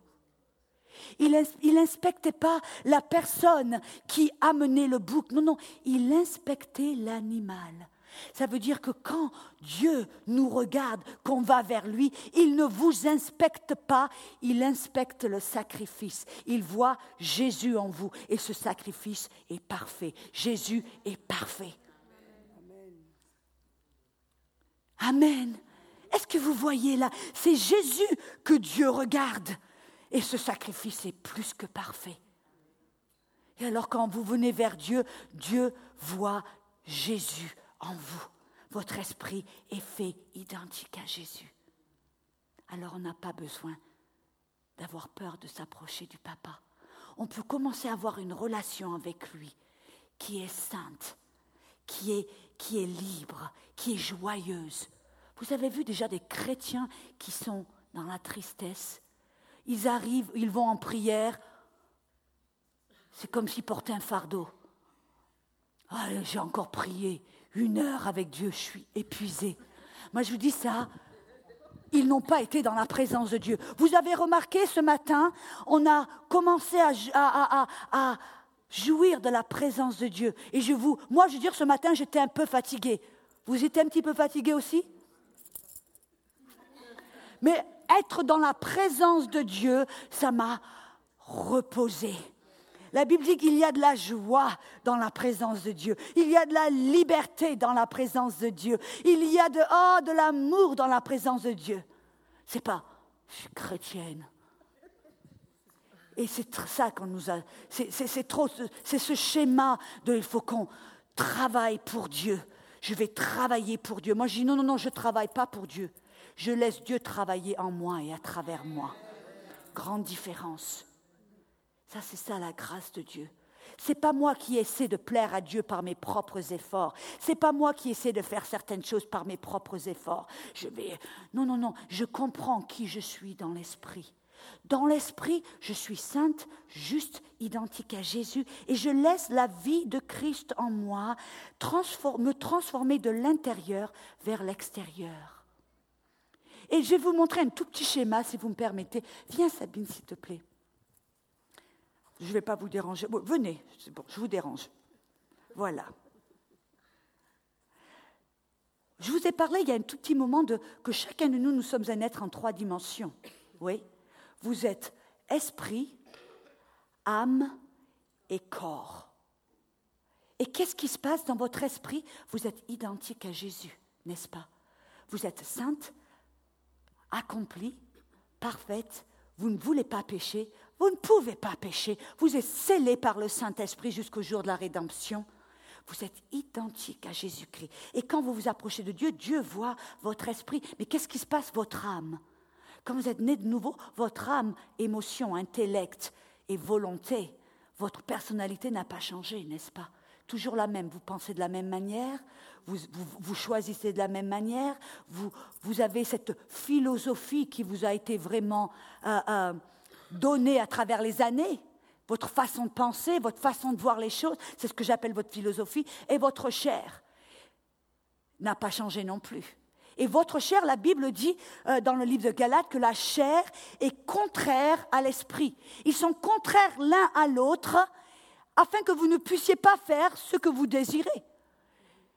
Il n'inspectait pas la personne qui amenait le bouc. Non, non, il inspectait l'animal. Ça veut dire que quand Dieu nous regarde, qu'on va vers lui, il ne vous inspecte pas, il inspecte le sacrifice. Il voit Jésus en vous et ce sacrifice est parfait. Jésus est parfait. Amen. Est-ce que vous voyez là C'est Jésus que Dieu regarde. Et ce sacrifice est plus que parfait. Et alors quand vous venez vers Dieu, Dieu voit Jésus en vous. Votre esprit est fait identique à Jésus. Alors on n'a pas besoin d'avoir peur de s'approcher du Papa. On peut commencer à avoir une relation avec lui qui est sainte, qui est, qui est libre, qui est joyeuse. Vous avez vu déjà des chrétiens qui sont dans la tristesse, ils arrivent, ils vont en prière. C'est comme s'ils portaient un fardeau. Ah, j'ai encore prié une heure avec Dieu, je suis épuisé. Moi, je vous dis ça. Ils n'ont pas été dans la présence de Dieu. Vous avez remarqué ce matin, on a commencé à, jouir de la présence de Dieu. Et je vous, moi, je veux dire, ce matin, j'étais un peu fatigué. Vous étiez un petit peu fatigué aussi? Mais être dans la présence de Dieu, ça m'a reposé. La Bible dit qu'il y a de la joie dans la présence de Dieu. Il y a de la liberté dans la présence de Dieu. Il y a de, oh, de l'amour dans la présence de Dieu. C'est pas, je suis chrétienne. Et c'est ça qu'on nous a. C'est trop. C'est ce schéma de il faut qu'on travaille pour Dieu. Je vais travailler pour Dieu. Moi, je dis non, non, non, je ne travaille pas pour Dieu. Je laisse Dieu travailler en moi et à travers moi. Grande différence. Ça, c'est ça la grâce de Dieu. C'est pas moi qui essaie de plaire à Dieu par mes propres efforts. C'est pas moi qui essaie de faire certaines choses par mes propres efforts. Je vais Non non non, je comprends qui je suis dans l'esprit. Dans l'esprit, je suis sainte, juste, identique à Jésus, et je laisse la vie de Christ en moi me transformer de l'intérieur vers l'extérieur. Et je vais vous montrer un tout petit schéma, si vous me permettez. Viens, Sabine, s'il te plaît. Je ne vais pas vous déranger. venez, je vous dérange. Voilà. Je vous ai parlé il y a un tout petit moment de que chacun de nous, nous sommes un être en trois dimensions. Oui. Vous êtes esprit, âme et corps. Et qu'est-ce qui se passe dans votre esprit? Vous êtes identique à Jésus, n'est-ce pas? Vous êtes sainte, accomplie, parfaite, vous ne voulez pas pécher, vous ne pouvez pas pécher, vous êtes scellé par le Saint-Esprit jusqu'au jour de la rédemption. Vous êtes identique à Jésus-Christ. Et quand vous vous approchez de Dieu, Dieu voit votre esprit. Mais qu'est-ce qui se passe? Votre âme. Quand vous êtes né de nouveau, votre âme, émotion, intellect et volonté, votre personnalité n'a pas changé, n'est-ce pas? Toujours la même. Vous pensez de la même manière, vous, choisissez de la même manière, vous, vous, avez cette philosophie qui vous a été vraiment euh, euh, donnée à travers les années. Votre façon de penser, votre façon de voir les choses, c'est ce que j'appelle votre philosophie, et votre chair n'a pas changé non plus. Et votre chair, la Bible dit euh, dans le livre de Galates que la chair est contraire à l'esprit. Ils sont contraires l'un à l'autre afin que vous ne puissiez pas faire ce que vous désirez.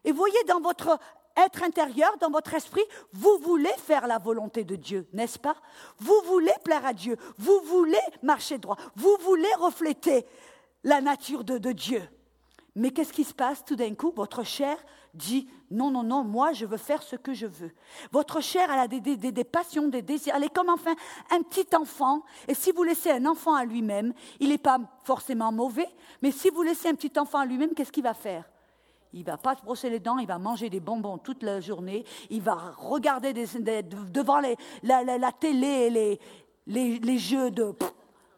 Et voyez dans votre être intérieur, dans votre esprit, vous voulez faire la volonté de Dieu, n'est-ce pas? Vous voulez plaire à Dieu, vous voulez marcher droit, vous voulez refléter la nature de, Dieu. Mais qu'est-ce qui se passe tout d'un coup? Votre chair dit non, non, non, moi je veux faire ce que je veux. Votre chair, a des, des, des, passions, des désirs. Elle est comme enfin un petit enfant. Et si vous laissez un enfant à lui-même, il n'est pas forcément mauvais, mais si vous laissez un petit enfant à lui-même, qu'est-ce qu'il va faire? Il va pas se brosser les dents, il va manger des bonbons toute la journée, il va regarder devant la, télé et les, jeux de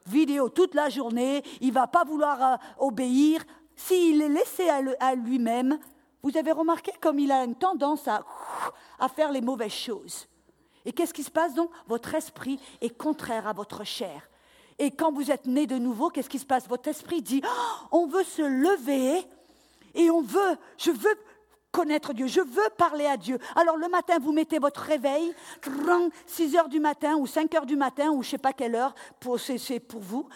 vidéo toute la journée, il va pas vouloir euh, obéir. S'il est laissé à, lui-même, vous avez remarqué comme il a une tendance à, à faire les mauvaises choses. Et qu'est-ce qui se passe donc? Votre esprit est contraire à votre chair. Et quand vous êtes né de nouveau, qu'est-ce qui se passe? Votre esprit dit, oh, on veut se lever et on veut, je veux connaître Dieu, je veux parler à Dieu. Alors le matin, vous mettez votre réveil, 6 heures du matin ou 5 heures du matin ou je ne sais pas quelle heure, c'est pour vous.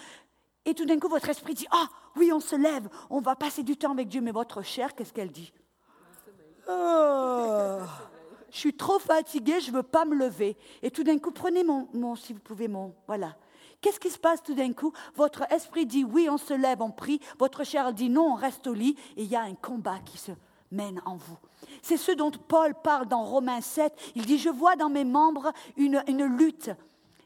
Et tout d'un coup, votre esprit dit, ah oui, on se lève, on va passer du temps avec Dieu. Mais votre chair, qu'est-ce qu'elle dit oh, Je suis trop fatiguée, je ne veux pas me lever. Et tout d'un coup, prenez mon, si vous pouvez, mon, voilà. Qu'est-ce qui se passe tout d'un coup? Votre esprit dit oui, on se lève, on prie. Votre chair dit non, on reste au lit. Et il y a un combat qui se mène en vous. C'est ce dont Paul parle dans Romains 7. Il dit, je vois dans mes membres une, une lutte.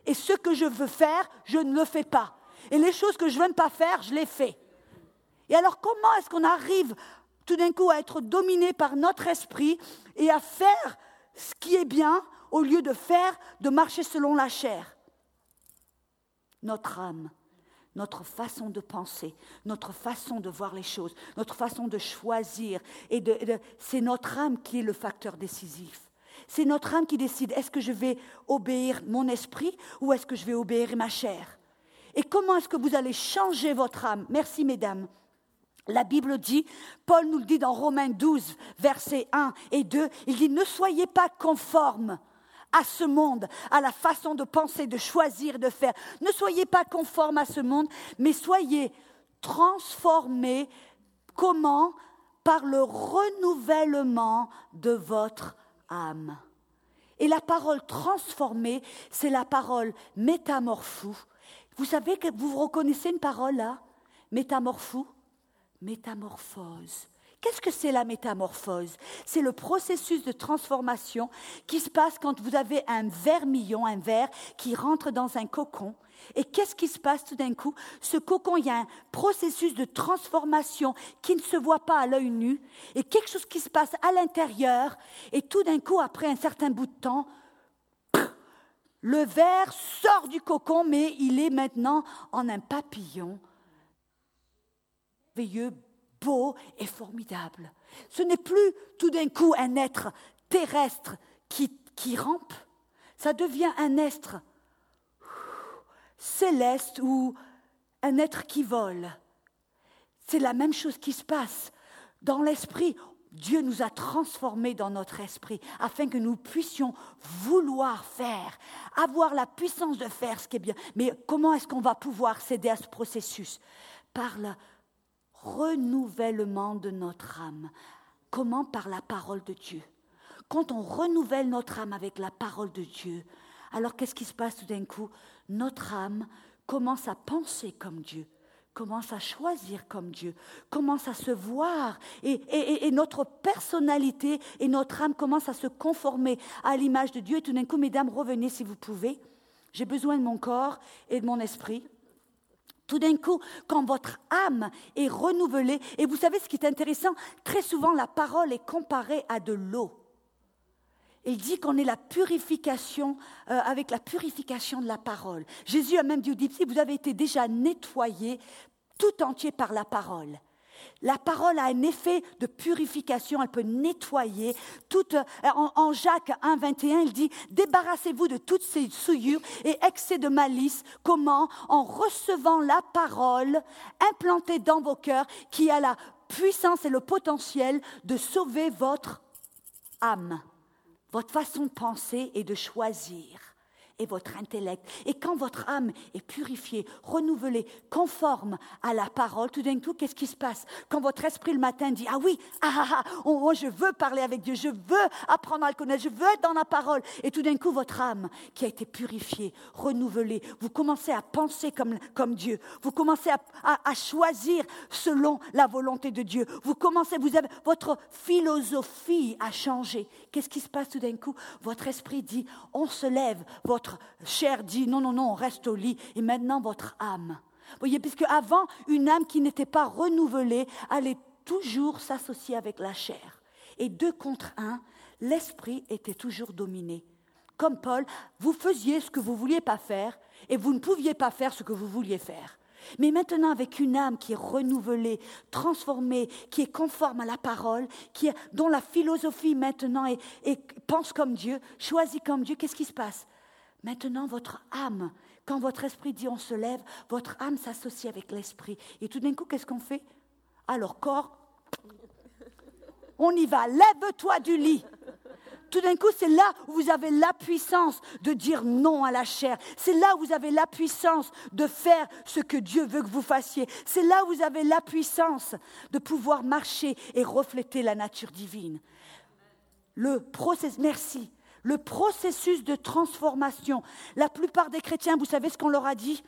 Et ce que je veux faire, je ne le fais pas. Et les choses que je ne veux pas faire, je les fais. Et alors comment est-ce qu'on arrive tout d'un coup à être dominé par notre esprit et à faire ce qui est bien au lieu de faire, de marcher selon la chair? Notre âme, notre façon de penser, notre façon de voir les choses, notre façon de choisir. Et c'est notre âme qui est le facteur décisif. C'est notre âme qui décide est-ce que je vais obéir mon esprit ou est-ce que je vais obéir ma chair? Et comment est-ce que vous allez changer votre âme? Merci mesdames. La Bible dit, Paul nous le dit dans Romains 12, versets 1 et 2, il dit, ne soyez pas conformes à ce monde, à la façon de penser, de choisir, de faire. Ne soyez pas conformes à ce monde, mais soyez transformés. Comment? Par le renouvellement de votre âme. Et la parole transformée, c'est la parole métamorphou. Vous savez que vous reconnaissez une parole là? Métamorphou? Métamorphose. Qu'est-ce que c'est la métamorphose? C'est le processus de transformation qui se passe quand vous avez un vermillon, un ver qui rentre dans un cocon. Et qu'est-ce qui se passe tout d'un coup? Ce cocon, il y a un processus de transformation qui ne se voit pas à l'œil nu, et quelque chose qui se passe à l'intérieur, et tout d'un coup, après un certain bout de temps, le ver sort du cocon, mais il est maintenant en un papillon. Merveilleux, beau et formidable. Ce n'est plus tout d'un coup un être terrestre qui, qui rampe, ça devient un être céleste ou un être qui vole. C'est la même chose qui se passe. Dans l'esprit, Dieu nous a transformés dans notre esprit afin que nous puissions vouloir faire, avoir la puissance de faire ce qui est bien. Mais comment est-ce qu'on va pouvoir céder à ce processus? Par la renouvellement de notre âme. Comment Par la parole de Dieu? Quand on renouvelle notre âme avec la parole de Dieu, alors qu'est-ce qui se passe tout d'un coup? Notre âme commence à penser comme Dieu, commence à choisir comme Dieu, commence à se voir, et, notre personnalité et notre âme commencent à se conformer à l'image de Dieu. Et tout d'un coup, mesdames, revenez si vous pouvez. J'ai besoin de mon corps et de mon esprit. Tout d'un coup, quand votre âme est renouvelée, et vous savez ce qui est intéressant, très souvent la parole est comparée à de l'eau. Il dit qu'on est la purification, euh, avec la purification de la parole. Jésus a même dit aux disciples, vous avez été déjà nettoyés tout entier par la parole. La parole a un effet de purification, elle peut nettoyer. Toute, euh, en, Jacques 1, 21, il dit Débarrassez-vous de toutes ces souillures et excès de malice. Comment? En recevant la parole implantée dans vos cœurs qui a la puissance et le potentiel de sauver votre âme, votre façon de penser et de choisir et votre intellect. Et quand votre âme est purifiée, renouvelée, conforme à la parole, tout d'un coup, qu'est-ce qui se passe? Quand votre esprit le matin dit Ah oui, ah ah ah, oh, oh, je veux parler avec Dieu, je veux apprendre à le connaître, je veux être dans la parole. Et tout d'un coup, votre âme qui a été purifiée, renouvelée, vous commencez à penser comme, comme Dieu, vous commencez à, à, choisir selon la volonté de Dieu. Vous commencez, vous avez, votre philosophie a changé. Qu'est-ce qui se passe tout d'un coup? Votre esprit dit On se lève, votre votre chair dit non, non, non, on reste au lit. Et maintenant, votre âme. Vous voyez, puisque avant, une âme qui n'était pas renouvelée allait toujours s'associer avec la chair. Et deux contre un, l'esprit était toujours dominé. Comme Paul, vous faisiez ce que vous vouliez pas faire et vous ne pouviez pas faire ce que vous vouliez faire. Mais maintenant, avec une âme qui est renouvelée, transformée, qui est conforme à la parole, qui dont la philosophie maintenant est, pense comme Dieu, choisit comme Dieu, qu'est-ce qui se passe? Maintenant, votre âme, quand votre esprit dit on se lève, votre âme s'associe avec l'esprit. Et tout d'un coup, qu'est-ce qu'on fait? Alors, corps, on y va, lève-toi du lit. Tout d'un coup, c'est là où vous avez la puissance de dire non à la chair. C'est là où vous avez la puissance de faire ce que Dieu veut que vous fassiez. C'est là où vous avez la puissance de pouvoir marcher et refléter la nature divine. Le processus, merci. Le processus de transformation. La plupart des chrétiens, vous savez ce qu'on leur a dit?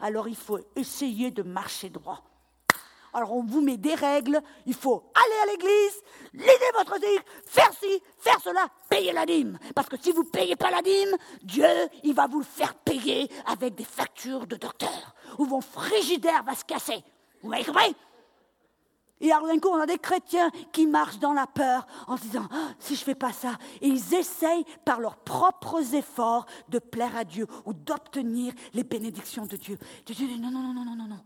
Alors il faut essayer de marcher droit. Alors on vous met des règles, il faut aller à l'église, l'aider votre dîme, faire ci, faire cela, payer la dîme. Parce que si vous ne payez pas la dîme, Dieu, il va vous le faire payer avec des factures de docteur, ou vos frigidaire va se casser. Vous m'avez compris? Et alors d'un coup, on a des chrétiens qui marchent dans la peur en se disant, ah, si je ne fais pas ça, et ils essayent par leurs propres efforts de plaire à Dieu ou d'obtenir les bénédictions de Dieu. Dieu dit, non, non, non, non, non, non.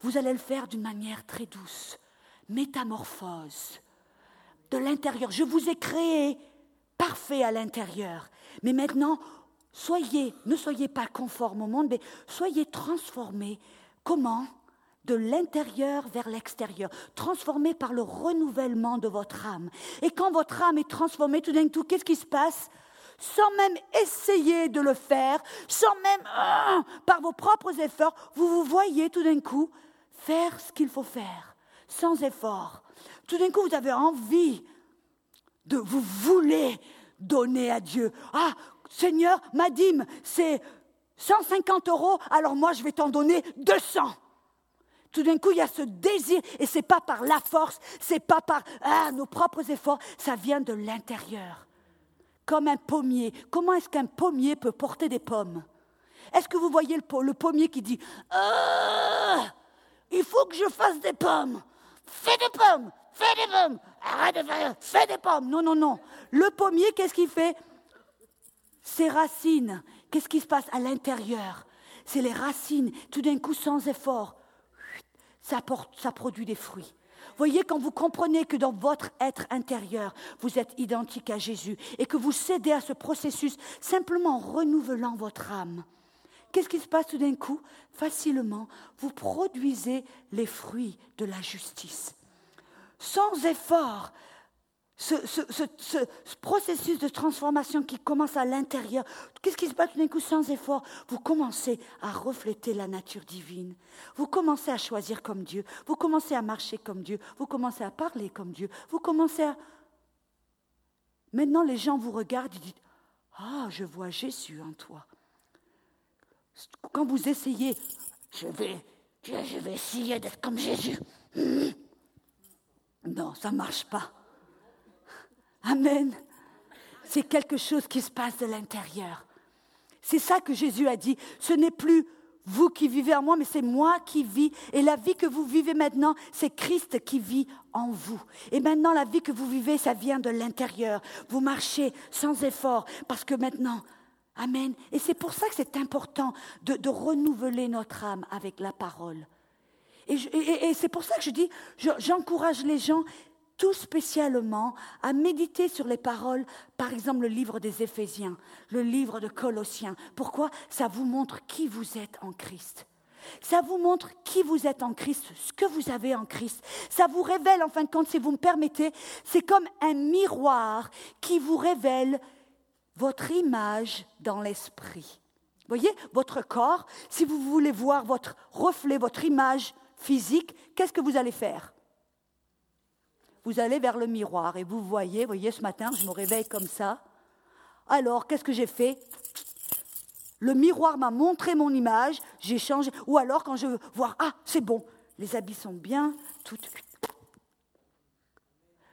Vous allez le faire d'une manière très douce. Métamorphose. De l'intérieur. Je vous ai créé parfait à l'intérieur. Mais maintenant, soyez, ne soyez pas conformes au monde, mais soyez transformés. Comment? De l'intérieur vers l'extérieur, transformés par le renouvellement de votre âme. Et quand votre âme est transformée, tout d'un coup, qu'est-ce qui se passe? Sans même essayer de le faire, sans même, ah, par vos propres efforts, vous vous voyez tout d'un coup faire ce qu'il faut faire, sans effort. Tout d'un coup, vous avez envie de, vous voulez donner à Dieu. Ah, Seigneur, ma dîme, c'est 150 euros, alors moi je vais t'en donner 200. Tout d'un coup, il y a ce désir, et c'est pas par la force, c'est pas par ah, nos propres efforts, ça vient de l'intérieur. Comme un pommier. Comment est-ce qu'un pommier peut porter des pommes? Est-ce que vous voyez le, pommier qui dit ah, il faut que je fasse des pommes. Fais des pommes, fais des pommes. Arrête de faire, fais des pommes. Non, non, non. Le pommier, qu'est-ce qu'il fait? Ses racines. Qu'est-ce qui se passe à l'intérieur? C'est les racines. Tout d'un coup, sans effort, ça, produit des fruits. Voyez, quand vous comprenez que dans votre être intérieur, vous êtes identique à Jésus et que vous cédez à ce processus simplement en renouvelant votre âme, Qu'est-ce qui se passe tout d'un coup? Facilement, vous produisez les fruits de la justice. Sans effort, ce, processus de transformation qui commence à l'intérieur, qu'est-ce qui se passe tout d'un coup sans effort? Vous commencez à refléter la nature divine. Vous commencez à choisir comme Dieu. Vous commencez à marcher comme Dieu. Vous commencez à parler comme Dieu. Vous commencez à... Maintenant, les gens vous regardent et disent, ah, je vois Jésus en toi. Quand vous essayez, je vais, je vais essayer d'être comme Jésus. Hmm. Non, ça ne marche pas. Amen. C'est quelque chose qui se passe de l'intérieur. C'est ça que Jésus a dit. Ce n'est plus vous qui vivez en moi, mais c'est moi qui vis. Et la vie que vous vivez maintenant, c'est Christ qui vit en vous. Et maintenant, la vie que vous vivez, ça vient de l'intérieur. Vous marchez sans effort, parce que maintenant, Amen. Et c'est pour ça que c'est important de, renouveler notre âme avec la parole. Et, c'est pour ça que je dis, j'encourage les gens tout spécialement à méditer sur les paroles, par exemple le livre des Éphésiens, le livre de Colossiens. Pourquoi? Ça vous montre qui vous êtes en Christ. Ça vous montre qui vous êtes en Christ, ce que vous avez en Christ. Ça vous révèle, en fin de compte, si vous me permettez, c'est comme un miroir qui vous révèle votre image dans l'esprit. Voyez, votre corps, si vous voulez voir votre reflet, votre image physique, qu'est-ce que vous allez faire? Vous allez vers le miroir et vous voyez, voyez, ce matin, je me réveille comme ça. Alors, qu'est-ce que j'ai fait? Le miroir m'a montré mon image, j'ai changé. Ou alors, quand je vois, ah, c'est bon, les habits sont bien, tout.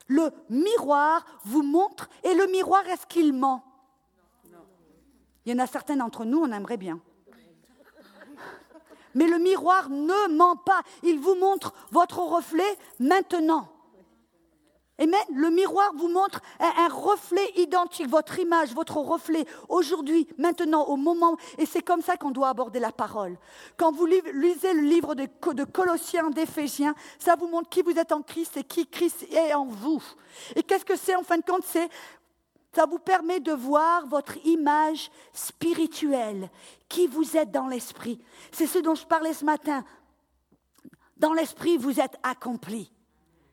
Le miroir vous montre, et le miroir, est-ce qu'il ment? Il y en a certains d'entre nous, on aimerait bien. Mais le miroir ne ment pas. Il vous montre votre reflet maintenant. Amen. Le miroir vous montre un, reflet identique, votre image, votre reflet, aujourd'hui, maintenant, au moment. Et c'est comme ça qu'on doit aborder la parole. Quand vous lisez le livre de, Colossiens, d'Éphésiens, ça vous montre qui vous êtes en Christ et qui Christ est en vous. Et qu'est-ce que c'est en fin de compte? Ça vous permet de voir votre image spirituelle, qui vous êtes dans l'esprit? C'est ce dont je parlais ce matin. Dans l'esprit, vous êtes accompli.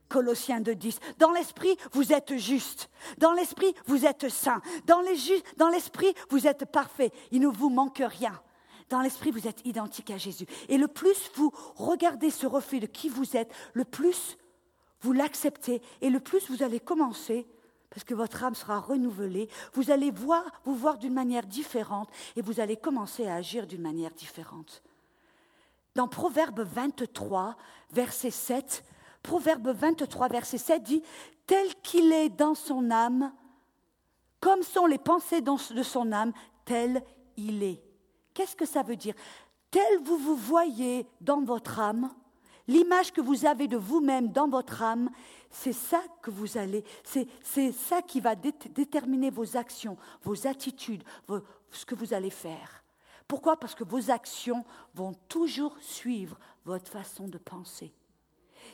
Colossiens 2.10. Dans l'esprit, vous êtes juste. Dans l'esprit, vous êtes saint. Dans l'esprit, vous êtes parfait. Il ne vous manque rien. Dans l'esprit, vous êtes identique à Jésus. Et le plus vous regardez ce reflet de qui vous êtes, le plus vous l'acceptez et le plus vous allez commencer, parce que votre âme sera renouvelée, vous allez voir, vous voir d'une manière différente et vous allez commencer à agir d'une manière différente. Dans Proverbe 23, verset 7, Proverbe 23, verset 7 dit, Tel qu'il est dans son âme, comme sont les pensées de son âme, tel il est. Qu'est-ce que ça veut dire? Tel vous vous voyez dans votre âme, l'image que vous avez de vous-même dans votre âme, c'est ça que vous allez, c'est ça qui va déterminer vos actions, vos attitudes, ce que vous allez faire. Pourquoi? Parce que vos actions vont toujours suivre votre façon de penser.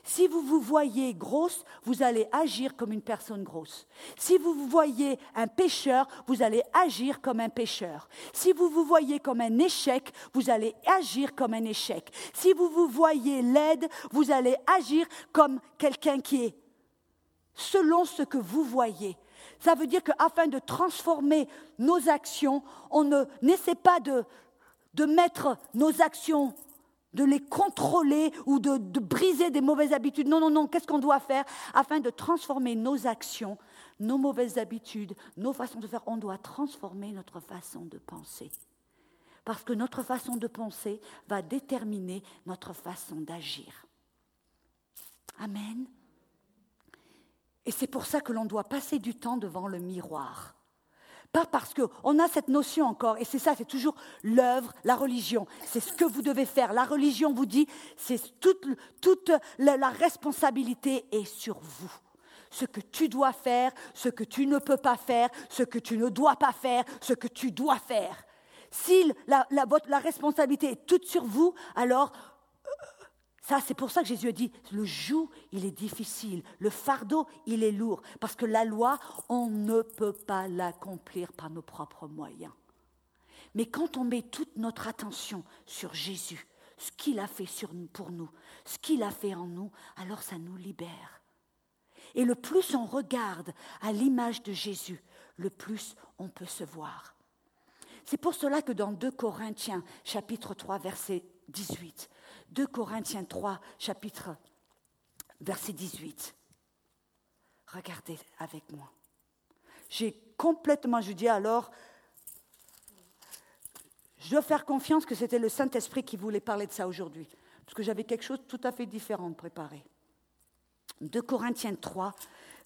Si vous vous voyez grosse, vous allez agir comme une personne grosse. Si vous vous voyez un pécheur, vous allez agir comme un pécheur. Si vous vous voyez comme un échec, vous allez agir comme un échec. Si vous vous voyez laide, vous allez agir comme quelqu'un qui est selon ce que vous voyez. Ça veut dire qu'afin de transformer nos actions, on ne n'essaie pas de, de mettre nos actions de les contrôler ou de, briser des mauvaises habitudes. Non, non, non, qu'est-ce qu'on doit faire afin de transformer nos actions, nos mauvaises habitudes, nos façons de faire? On doit transformer notre façon de penser. Parce que notre façon de penser va déterminer notre façon d'agir. Amen. Et c'est pour ça que l'on doit passer du temps devant le miroir. Pas parce qu'on a cette notion encore, et c'est ça, c'est toujours l'œuvre, la religion. C'est ce que vous devez faire. La religion vous dit, c'est toute, toute la, la responsabilité est sur vous ce que tu dois faire, ce que tu ne peux pas faire, ce que tu ne dois pas faire, ce que tu dois faire. Si la, la, la responsabilité est toute sur vous, alors ça, c'est pour ça que Jésus a dit, le joug, il est difficile, le fardeau, il est lourd, parce que la loi, on ne peut pas l'accomplir par nos propres moyens. Mais quand on met toute notre attention sur Jésus, ce qu'il a fait pour nous, ce qu'il a fait en nous, alors ça nous libère. Et le plus on regarde à l'image de Jésus, le plus on peut se voir. C'est pour cela que dans 2 Corinthiens chapitre 3 verset 18, 2 Corinthiens 3, chapitre, verset 18. Regardez avec moi. J'ai complètement, je dis alors, je dois faire confiance que c'était le Saint-Esprit qui voulait parler de ça aujourd'hui, parce que j'avais quelque chose de tout à fait différent de préparer. 2 Corinthiens 3,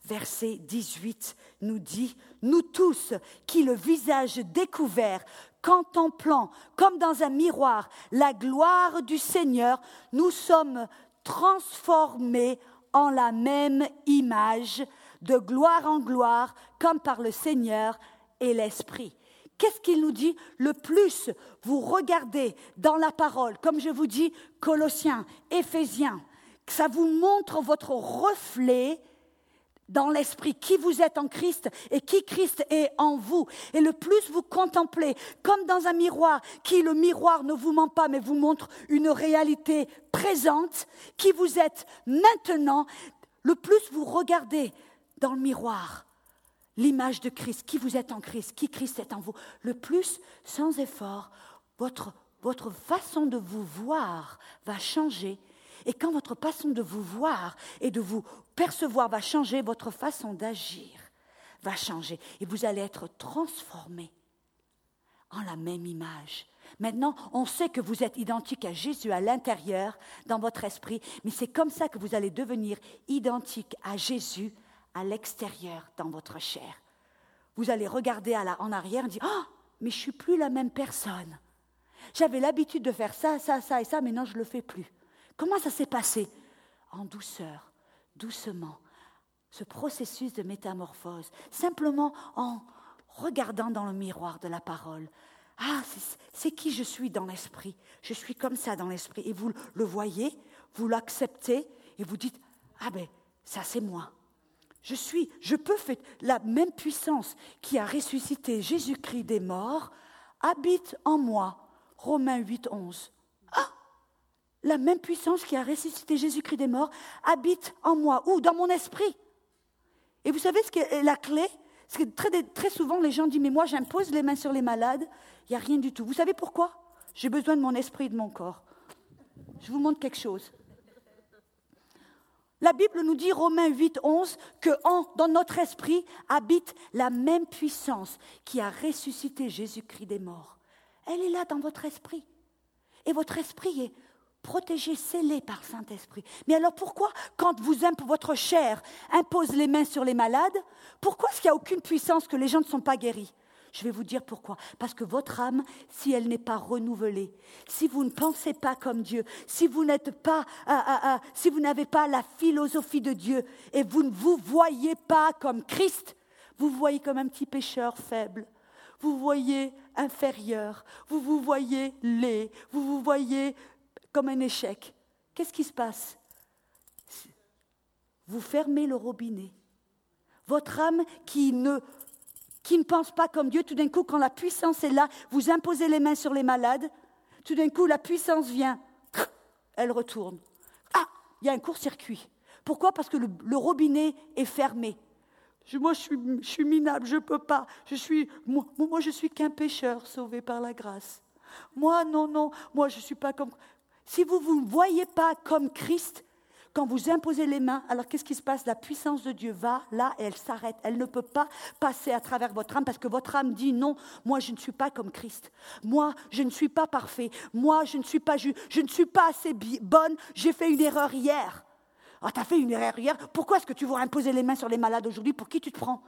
verset 18 nous dit, Nous tous qui le visage découvert contemplant comme dans un miroir la gloire du Seigneur, nous sommes transformés en la même image, de gloire en gloire, comme par le Seigneur et l'Esprit. Qu'est-ce qu'il nous dit Le plus vous regardez dans la parole, comme je vous dis, Colossiens, Éphésiens, ça vous montre votre reflet dans l'esprit qui vous êtes en Christ et qui Christ est en vous. Et le plus vous contemplez, comme dans un miroir, qui le miroir ne vous ment pas, mais vous montre une réalité présente, qui vous êtes maintenant, le plus vous regardez dans le miroir l'image de Christ, qui vous êtes en Christ, qui Christ est en vous, le plus, sans effort, votre, votre façon de vous voir va changer et quand votre façon de vous voir et de vous percevoir va changer, votre façon d'agir va changer. Et vous allez être transformé en la même image. Maintenant, on sait que vous êtes identique à Jésus à l'intérieur, dans votre esprit, mais c'est comme ça que vous allez devenir identique à Jésus à l'extérieur, dans votre chair. Vous allez regarder en arrière et dire, oh, mais je suis plus la même personne. J'avais l'habitude de faire ça, ça, ça et ça, mais non, je ne le fais plus. Comment ça s'est passé? En douceur, doucement. Ce processus de métamorphose, simplement en regardant dans le miroir de la parole. Ah, c'est qui je suis dans l'esprit? Je suis comme ça dans l'esprit. Et vous le voyez, vous l'acceptez et vous dites, ah ben, ça c'est moi. Je suis, je peux faire la même puissance qui a ressuscité Jésus-Christ des morts habite en moi. Romains 8, 11. Ah La même puissance qui a ressuscité Jésus-Christ des morts habite en moi. Ou dans mon esprit. Et vous savez ce qui est la clé? Que très, très souvent, les gens disent Mais moi, j'impose les mains sur les malades. Il n'y a rien du tout. Vous savez pourquoi? J'ai besoin de mon esprit et de mon corps. Je vous montre quelque chose. La Bible nous dit, Romains 8, 11, que dans notre esprit habite la même puissance qui a ressuscité Jésus-Christ des morts. Elle est là dans votre esprit. Et votre esprit est protégé, scellé par le Saint-Esprit. Mais alors pourquoi, quand vous, votre chair impose les mains sur les malades, pourquoi est-ce qu'il n'y a aucune puissance que les gens ne sont pas guéris? Je vais vous dire pourquoi. Parce que votre âme, si elle n'est pas renouvelée, si vous ne pensez pas comme Dieu, si vous n'êtes pas, ah, ah, ah, si vous n'avez pas la philosophie de Dieu et vous ne vous voyez pas comme Christ, vous voyez comme un petit pécheur faible. Vous voyez inférieur, vous vous voyez laid, vous vous voyez comme un échec. Qu'est-ce qui se passe? Vous fermez le robinet. Votre âme qui ne qui ne pensent pas comme Dieu, tout d'un coup, quand la puissance est là, vous imposez les mains sur les malades, tout d'un coup, la puissance vient, elle retourne. Ah, il y a un court-circuit. Pourquoi? Parce que le, robinet est fermé. moi, je suis, minable, je ne peux pas. Je suis, moi, moi, je suis qu'un pécheur sauvé par la grâce. Moi, non, non, moi, je ne suis pas comme. Si vous ne vous voyez pas comme Christ, quand vous imposez les mains, alors qu'est-ce qui se passe? La puissance de Dieu va là et elle s'arrête. Elle ne peut pas passer à travers votre âme parce que votre âme dit non, moi je ne suis pas comme Christ. Moi je ne suis pas parfait. Moi je ne suis pas je, je ne suis pas assez bonne. J'ai fait une erreur hier. Ah, tu as fait une erreur hier? Pourquoi est-ce que tu voudrais imposer les mains sur les malades aujourd'hui? Pour qui tu te prends?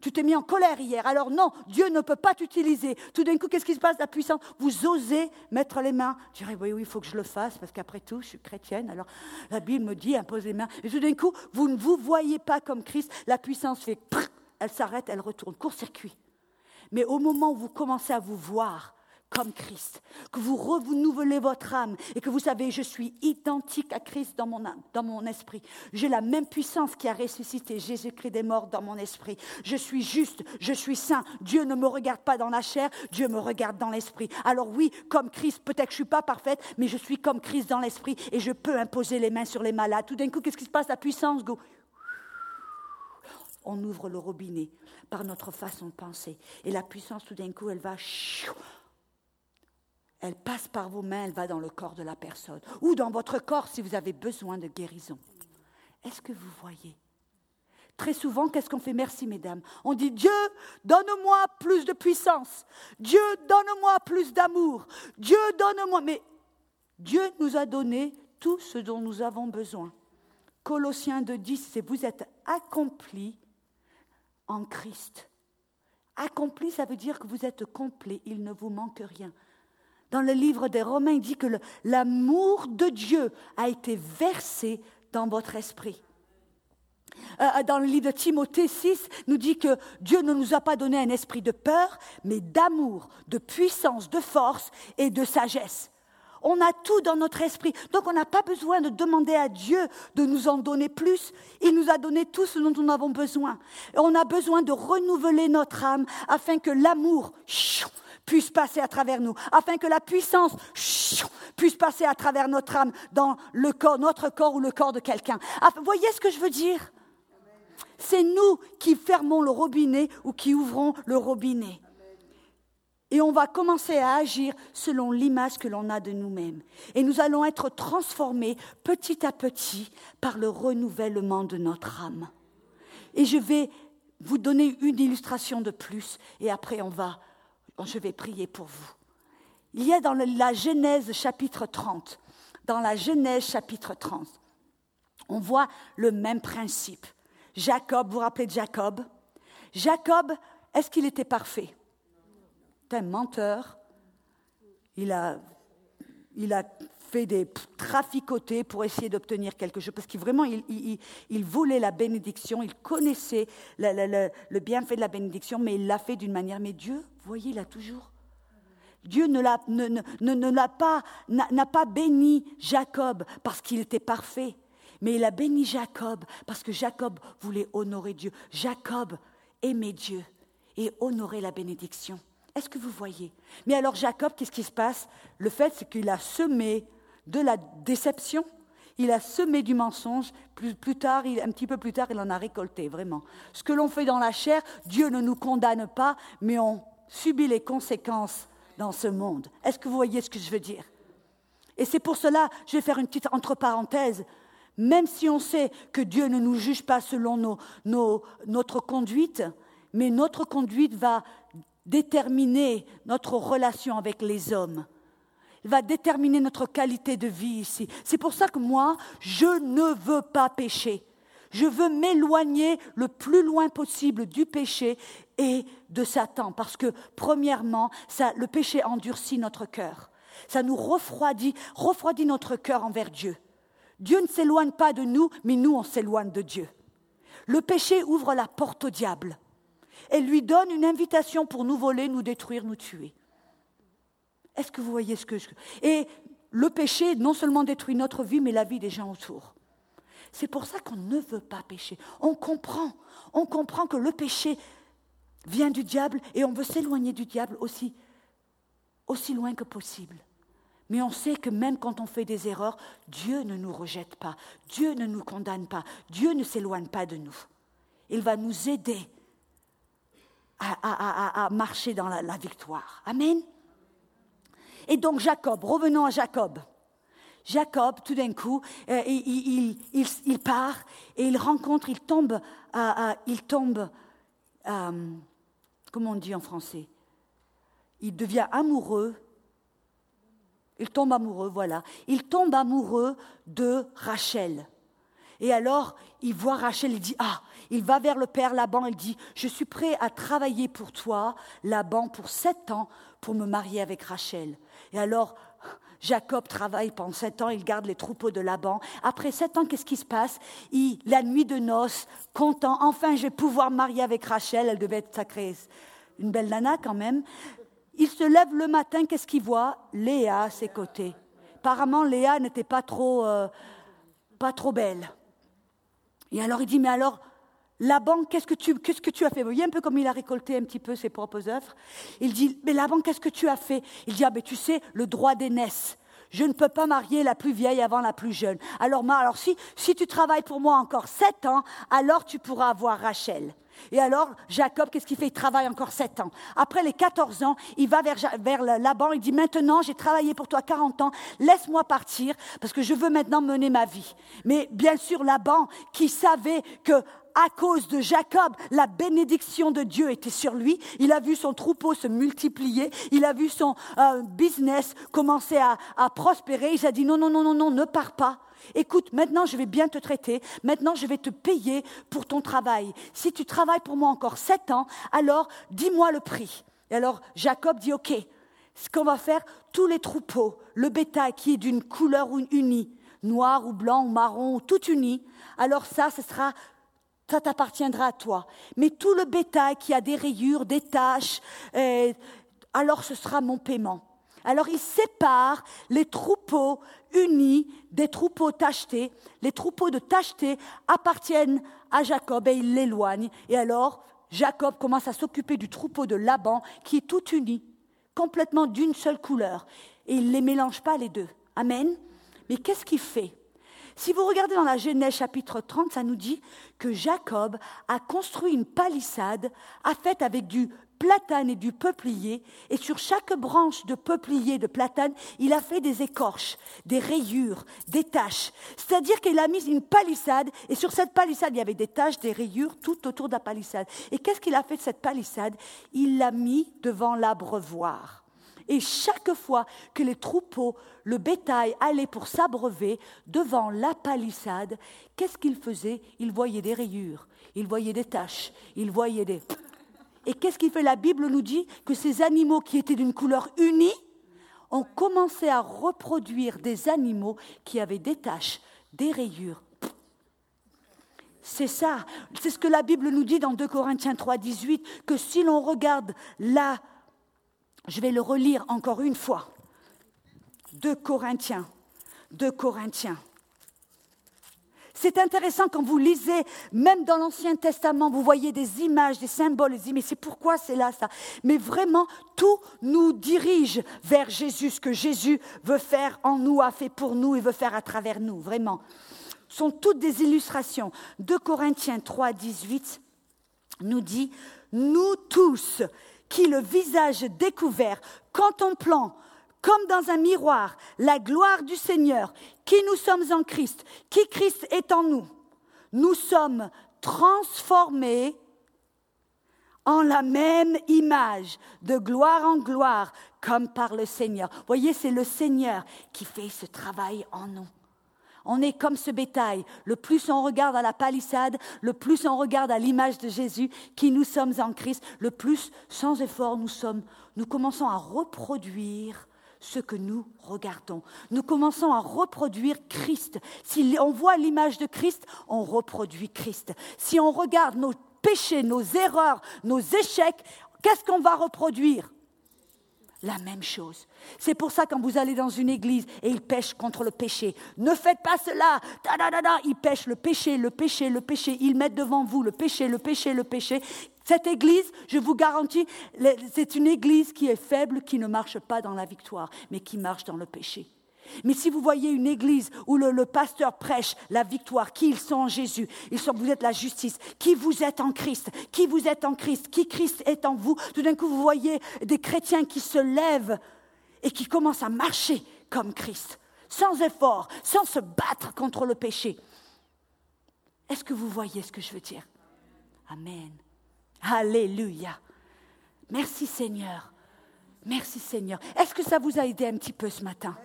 Tu t'es mis en colère hier. Alors non, Dieu ne peut pas t'utiliser. Tout d'un coup, qu'est-ce qui se passe? La puissance. Vous osez mettre les mains. Tu dirais, oui, il faut que je le fasse parce qu'après tout, je suis chrétienne. Alors la Bible me dit, impose les mains. Et tout d'un coup, vous ne vous voyez pas comme Christ. La puissance fait, elle s'arrête, elle retourne. Court-circuit. Mais au moment où vous commencez à vous voir, comme Christ, que vous renouvelez votre âme et que vous savez, je suis identique à Christ dans mon âme, dans mon esprit. J'ai la même puissance qui a ressuscité Jésus-Christ des morts dans mon esprit. Je suis juste, je suis saint. Dieu ne me regarde pas dans la chair, Dieu me regarde dans l'esprit. Alors oui, comme Christ, peut-être que je suis pas parfaite, mais je suis comme Christ dans l'esprit et je peux imposer les mains sur les malades. Tout d'un coup, qu'est-ce qui se passe? La puissance, go. On ouvre le robinet par notre façon de penser. Et la puissance, tout d'un coup, elle va elle passe par vos mains, elle va dans le corps de la personne, ou dans votre corps si vous avez besoin de guérison. Est-ce que vous voyez? Très souvent, qu'est-ce qu'on fait? Merci, mesdames. On dit Dieu, donne-moi plus de puissance. Dieu, donne-moi plus d'amour. Dieu, donne-moi. Mais Dieu nous a donné tout ce dont nous avons besoin. Colossiens 2.10, c'est vous êtes accomplis en Christ. Accompli, ça veut dire que vous êtes complet, il ne vous manque rien. Dans le livre des Romains, il dit que l'amour de Dieu a été versé dans votre esprit. Euh, euh, dans le livre de Timothée 6, nous dit que Dieu ne nous a pas donné un esprit de peur, mais d'amour, de puissance, de force et de sagesse. On a tout dans notre esprit. Donc on n'a pas besoin de demander à Dieu de nous en donner plus. Il nous a donné tout ce dont nous avons besoin. On a besoin de renouveler notre âme afin que l'amour puisse passer à travers nous, afin que la puissance puisse passer à travers notre âme dans le corps, notre corps ou le corps de quelqu'un. Vous voyez ce que je veux dire? C'est nous qui fermons le robinet ou qui ouvrons le robinet. Et on va commencer à agir selon l'image que l'on a de nous-mêmes. Et nous allons être transformés petit à petit par le renouvellement de notre âme. Et je vais vous donner une illustration de plus, et après on va je vais prier pour vous. Il y a dans la Genèse chapitre 30, dans la Genèse chapitre 30, on voit le même principe. Jacob, vous vous rappelez de Jacob? Jacob, est-ce qu'il était parfait? C'est un menteur. il a, il a fait des traficotés pour essayer d'obtenir quelque chose, parce qu'il vraiment, il, il, voulait la bénédiction, il connaissait le, bienfait de la bénédiction, mais il l'a fait d'une manière. Mais Dieu, vous voyez, il a toujours. Dieu ne l'a, ne, ne, l'a pas, n'a pas béni Jacob parce qu'il était parfait, mais il a béni Jacob parce que Jacob voulait honorer Dieu. Jacob aimait Dieu et honorait la bénédiction. Est-ce que vous voyez? Mais alors Jacob, qu'est-ce qui se passe? Le fait, c'est qu'il a semé de la déception, il a semé du mensonge, plus, tard, un petit peu plus tard, il en a récolté, vraiment. Ce que l'on fait dans la chair, Dieu ne nous condamne pas, mais on subit les conséquences dans ce monde. Est-ce que vous voyez ce que je veux dire? Et c'est pour cela, je vais faire une petite entre-parenthèse, même si on sait que Dieu ne nous juge pas selon notre conduite, mais notre conduite va déterminer notre relation avec les hommes. Va déterminer notre qualité de vie ici. C'est pour ça que moi, je ne veux pas pécher. Je veux m'éloigner le plus loin possible du péché et de Satan. Parce que, premièrement, ça, le péché endurcit notre cœur. Ça nous refroidit, refroidit notre cœur envers Dieu. Dieu ne s'éloigne pas de nous, mais nous, on s'éloigne de Dieu. Le péché ouvre la porte au diable et lui donne une invitation pour nous voler, nous détruire, nous tuer. Est-ce que vous voyez ce que je... Et le péché non seulement détruit notre vie, mais la vie des gens autour. C'est pour ça qu'on ne veut pas pécher. On comprend, on comprend que le péché vient du diable et on veut s'éloigner du diable aussi, aussi loin que possible. Mais on sait que même quand on fait des erreurs, Dieu ne nous rejette pas, Dieu ne nous condamne pas, Dieu ne s'éloigne pas de nous. Il va nous aider à, marcher dans la, victoire. Amen. Et donc Jacob, revenons à Jacob. Jacob, tout d'un coup, euh, il, part et il rencontre, il tombe, il tombe, euh, comment on dit en français? Il devient amoureux. Il tombe amoureux, voilà. Il tombe amoureux de Rachel. Et alors, il voit Rachel, il dit, ah, il va vers le père Laban, il dit, je suis prêt à travailler pour toi, Laban, pour sept ans, pour me marier avec Rachel. Et alors, Jacob travaille pendant sept ans, il garde les troupeaux de Laban. Après sept ans, qu'est-ce qui se passe? Il, La nuit de noces, content, enfin je vais pouvoir marier avec Rachel, elle devait être sacrée, une belle nana quand même. Il se lève le matin, qu'est-ce qu'il voit? Léa à ses côtés. Apparemment, Léa n'était pas trop, euh, pas trop belle. Et alors il dit, mais alors, Laban, qu'est-ce que tu, qu'est-ce que tu as fait? Vous voyez un peu comme il a récolté un petit peu ses propres œuvres. Il dit, mais Laban, qu'est-ce que tu as fait? Il dit, ah ben tu sais, le droit d'aînesse. Je ne peux pas marier la plus vieille avant la plus jeune. Alors, alors si, si tu travailles pour moi encore sept ans, alors tu pourras avoir Rachel. Et alors, Jacob, qu'est-ce qu'il fait? Il travaille encore sept ans. Après les 14 ans, il va vers, Laban, il dit, maintenant, j'ai travaillé pour toi 40 ans, laisse-moi partir, parce que je veux maintenant mener ma vie. Mais bien sûr, Laban, qui savait que à cause de Jacob, la bénédiction de Dieu était sur lui. Il a vu son troupeau se multiplier. Il a vu son euh, business commencer à, à prospérer. Il s'est dit non, non, non, non, non, ne pars pas. Écoute, maintenant je vais bien te traiter, maintenant je vais te payer pour ton travail. Si tu travailles pour moi encore sept ans, alors dis-moi le prix. Et alors Jacob dit, OK, ce qu'on va faire, tous les troupeaux, le bétail qui est d'une couleur unie, noir ou blanc ou marron, ou tout uni, alors ça, ça t'appartiendra à toi. Mais tout le bétail qui a des rayures, des taches, euh, alors ce sera mon paiement. Alors il sépare les troupeaux unis des troupeaux tachetés. Les troupeaux de tachetés appartiennent à Jacob et il l'éloigne. Et alors Jacob commence à s'occuper du troupeau de Laban qui est tout uni, complètement d'une seule couleur. Et il ne les mélange pas les deux. Amen. Mais qu'est-ce qu'il fait? Si vous regardez dans la Genèse chapitre 30, ça nous dit que Jacob a construit une palissade, a fait avec du platane et du peuplier, et sur chaque branche de peuplier, de platane, il a fait des écorches, des rayures, des taches. C'est-à-dire qu'il a mis une palissade, et sur cette palissade, il y avait des taches, des rayures tout autour de la palissade. Et qu'est-ce qu'il a fait de cette palissade? Il l'a mis devant l'abreuvoir. Et chaque fois que les troupeaux, le bétail allaient pour s'abreuver devant la palissade, qu'est-ce qu'il faisait Il voyait des rayures, il voyait des taches, il voyait des... Et qu'est-ce qui fait La Bible nous dit que ces animaux qui étaient d'une couleur unie ont commencé à reproduire des animaux qui avaient des taches, des rayures. C'est ça, c'est ce que la Bible nous dit dans 2 Corinthiens 3, 18, que si l'on regarde là, je vais le relire encore une fois. 2 Corinthiens, 2 Corinthiens. C'est intéressant quand vous lisez, même dans l'Ancien Testament, vous voyez des images, des symboles, vous dites, mais c'est pourquoi c'est là ça? Mais vraiment, tout nous dirige vers Jésus, ce que Jésus veut faire en nous, a fait pour nous et veut faire à travers nous, vraiment. Ce sont toutes des illustrations. 2 Corinthiens 3, 18 nous dit, nous tous qui le visage découvert, contemplant comme dans un miroir la gloire du Seigneur, qui nous sommes en Christ, qui Christ est en nous. Nous sommes transformés en la même image, de gloire en gloire, comme par le Seigneur. Voyez, c'est le Seigneur qui fait ce travail en nous. On est comme ce bétail. Le plus on regarde à la palissade, le plus on regarde à l'image de Jésus, qui nous sommes en Christ, le plus, sans effort, nous sommes, nous commençons à reproduire ce que nous regardons. Nous commençons à reproduire Christ. Si on voit l'image de Christ, on reproduit Christ. Si on regarde nos péchés, nos erreurs, nos échecs, qu'est-ce qu'on va reproduire? La même chose. C'est pour ça quand vous allez dans une église et ils pêchent contre le péché, ne faites pas cela. ils pêchent le péché, le péché, le péché. Ils mettent devant vous le péché, le péché, le péché. Cette église, je vous garantis, c'est une église qui est faible, qui ne marche pas dans la victoire, mais qui marche dans le péché. Mais si vous voyez une église où le, pasteur prêche la victoire, qui ils sont en Jésus, ils sont, vous êtes la justice, qui vous êtes en Christ, qui vous êtes en Christ, qui Christ est en vous, tout d'un coup vous voyez des chrétiens qui se lèvent et qui commencent à marcher comme Christ, sans effort, sans se battre contre le péché. Est-ce que vous voyez ce que je veux dire? Amen. Alléluia. Merci Seigneur. Merci Seigneur. Est-ce que ça vous a aidé un petit peu ce matin?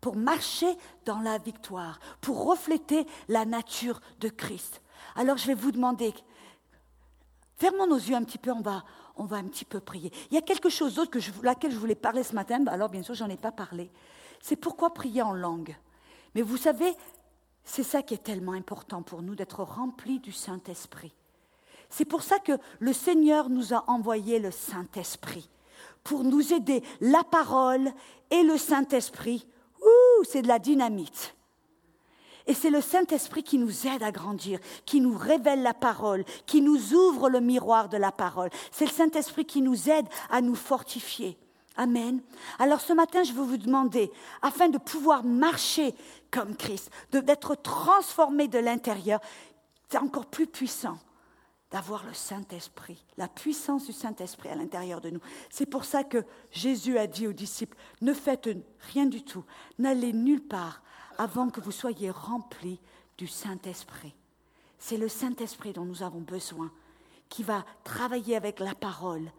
Pour marcher dans la victoire, pour refléter la nature de Christ. Alors je vais vous demander, fermons nos yeux un petit peu, on va, on va un petit peu prier. Il y a quelque chose d'autre que laquelle je voulais parler ce matin, alors bien sûr, j'en ai pas parlé. C'est pourquoi prier en langue. Mais vous savez, c'est ça qui est tellement important pour nous, d'être remplis du Saint-Esprit. C'est pour ça que le Seigneur nous a envoyé le Saint-Esprit, pour nous aider. La parole et le Saint-Esprit, c'est de la dynamite. Et c'est le Saint-Esprit qui nous aide à grandir, qui nous révèle la parole, qui nous ouvre le miroir de la parole. C'est le Saint-Esprit qui nous aide à nous fortifier. Amen. Alors ce matin, je veux vous demander, afin de pouvoir marcher comme Christ, d'être transformé de l'intérieur, c'est encore plus puissant d'avoir le Saint-Esprit, la puissance du Saint-Esprit à l'intérieur de nous. C'est pour ça que Jésus a dit aux disciples, ne faites rien du tout, n'allez nulle part avant que vous soyez remplis du Saint-Esprit. C'est le Saint-Esprit dont nous avons besoin, qui va travailler avec la parole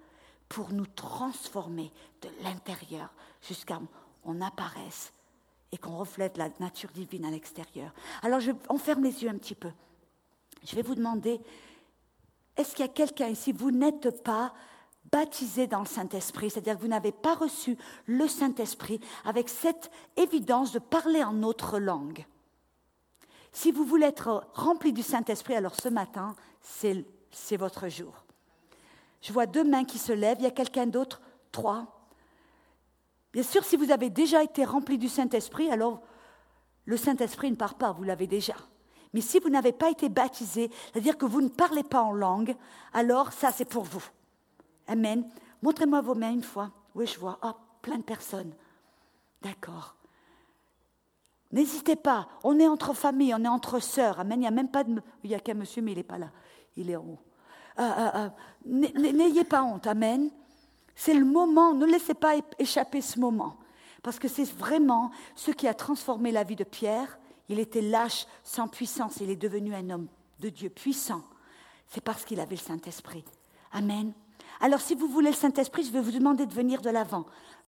pour nous transformer de l'intérieur jusqu'à qu'on apparaisse et qu'on reflète la nature divine à l'extérieur. Alors je, on ferme les yeux un petit peu. Je vais vous demander est-ce qu'il y a quelqu'un ici, vous n'êtes pas baptisé dans le Saint-Esprit, c'est-à-dire que vous n'avez pas reçu le Saint-Esprit avec cette évidence de parler en autre langue? Si vous voulez être rempli du Saint-Esprit, alors ce matin, c'est votre jour. Je vois deux mains qui se lèvent, il y a quelqu'un d'autre? Trois. Bien sûr, si vous avez déjà été rempli du Saint-Esprit, alors le Saint-Esprit ne part pas, vous l'avez déjà. Mais si vous n'avez pas été baptisé, c'est-à-dire que vous ne parlez pas en langue, alors ça c'est pour vous. Amen. Montrez-moi vos mains une fois. Oui, je vois. Oh, plein de personnes. D'accord. N'hésitez pas. On est entre familles, on est entre sœurs. Amen. Il n'y a même pas de. Il n'y a qu'un monsieur, mais il n'est pas là. Il est en haut. Euh, euh, euh, n'ayez pas honte. Amen. C'est le moment. Ne laissez pas échapper ce moment. Parce que c'est vraiment ce qui a transformé la vie de Pierre il était lâche, sans puissance. Il est devenu un homme de Dieu puissant. C'est parce qu'il avait le Saint-Esprit. Amen. Alors si vous voulez le Saint-Esprit, je vais vous demander de venir de l'avant.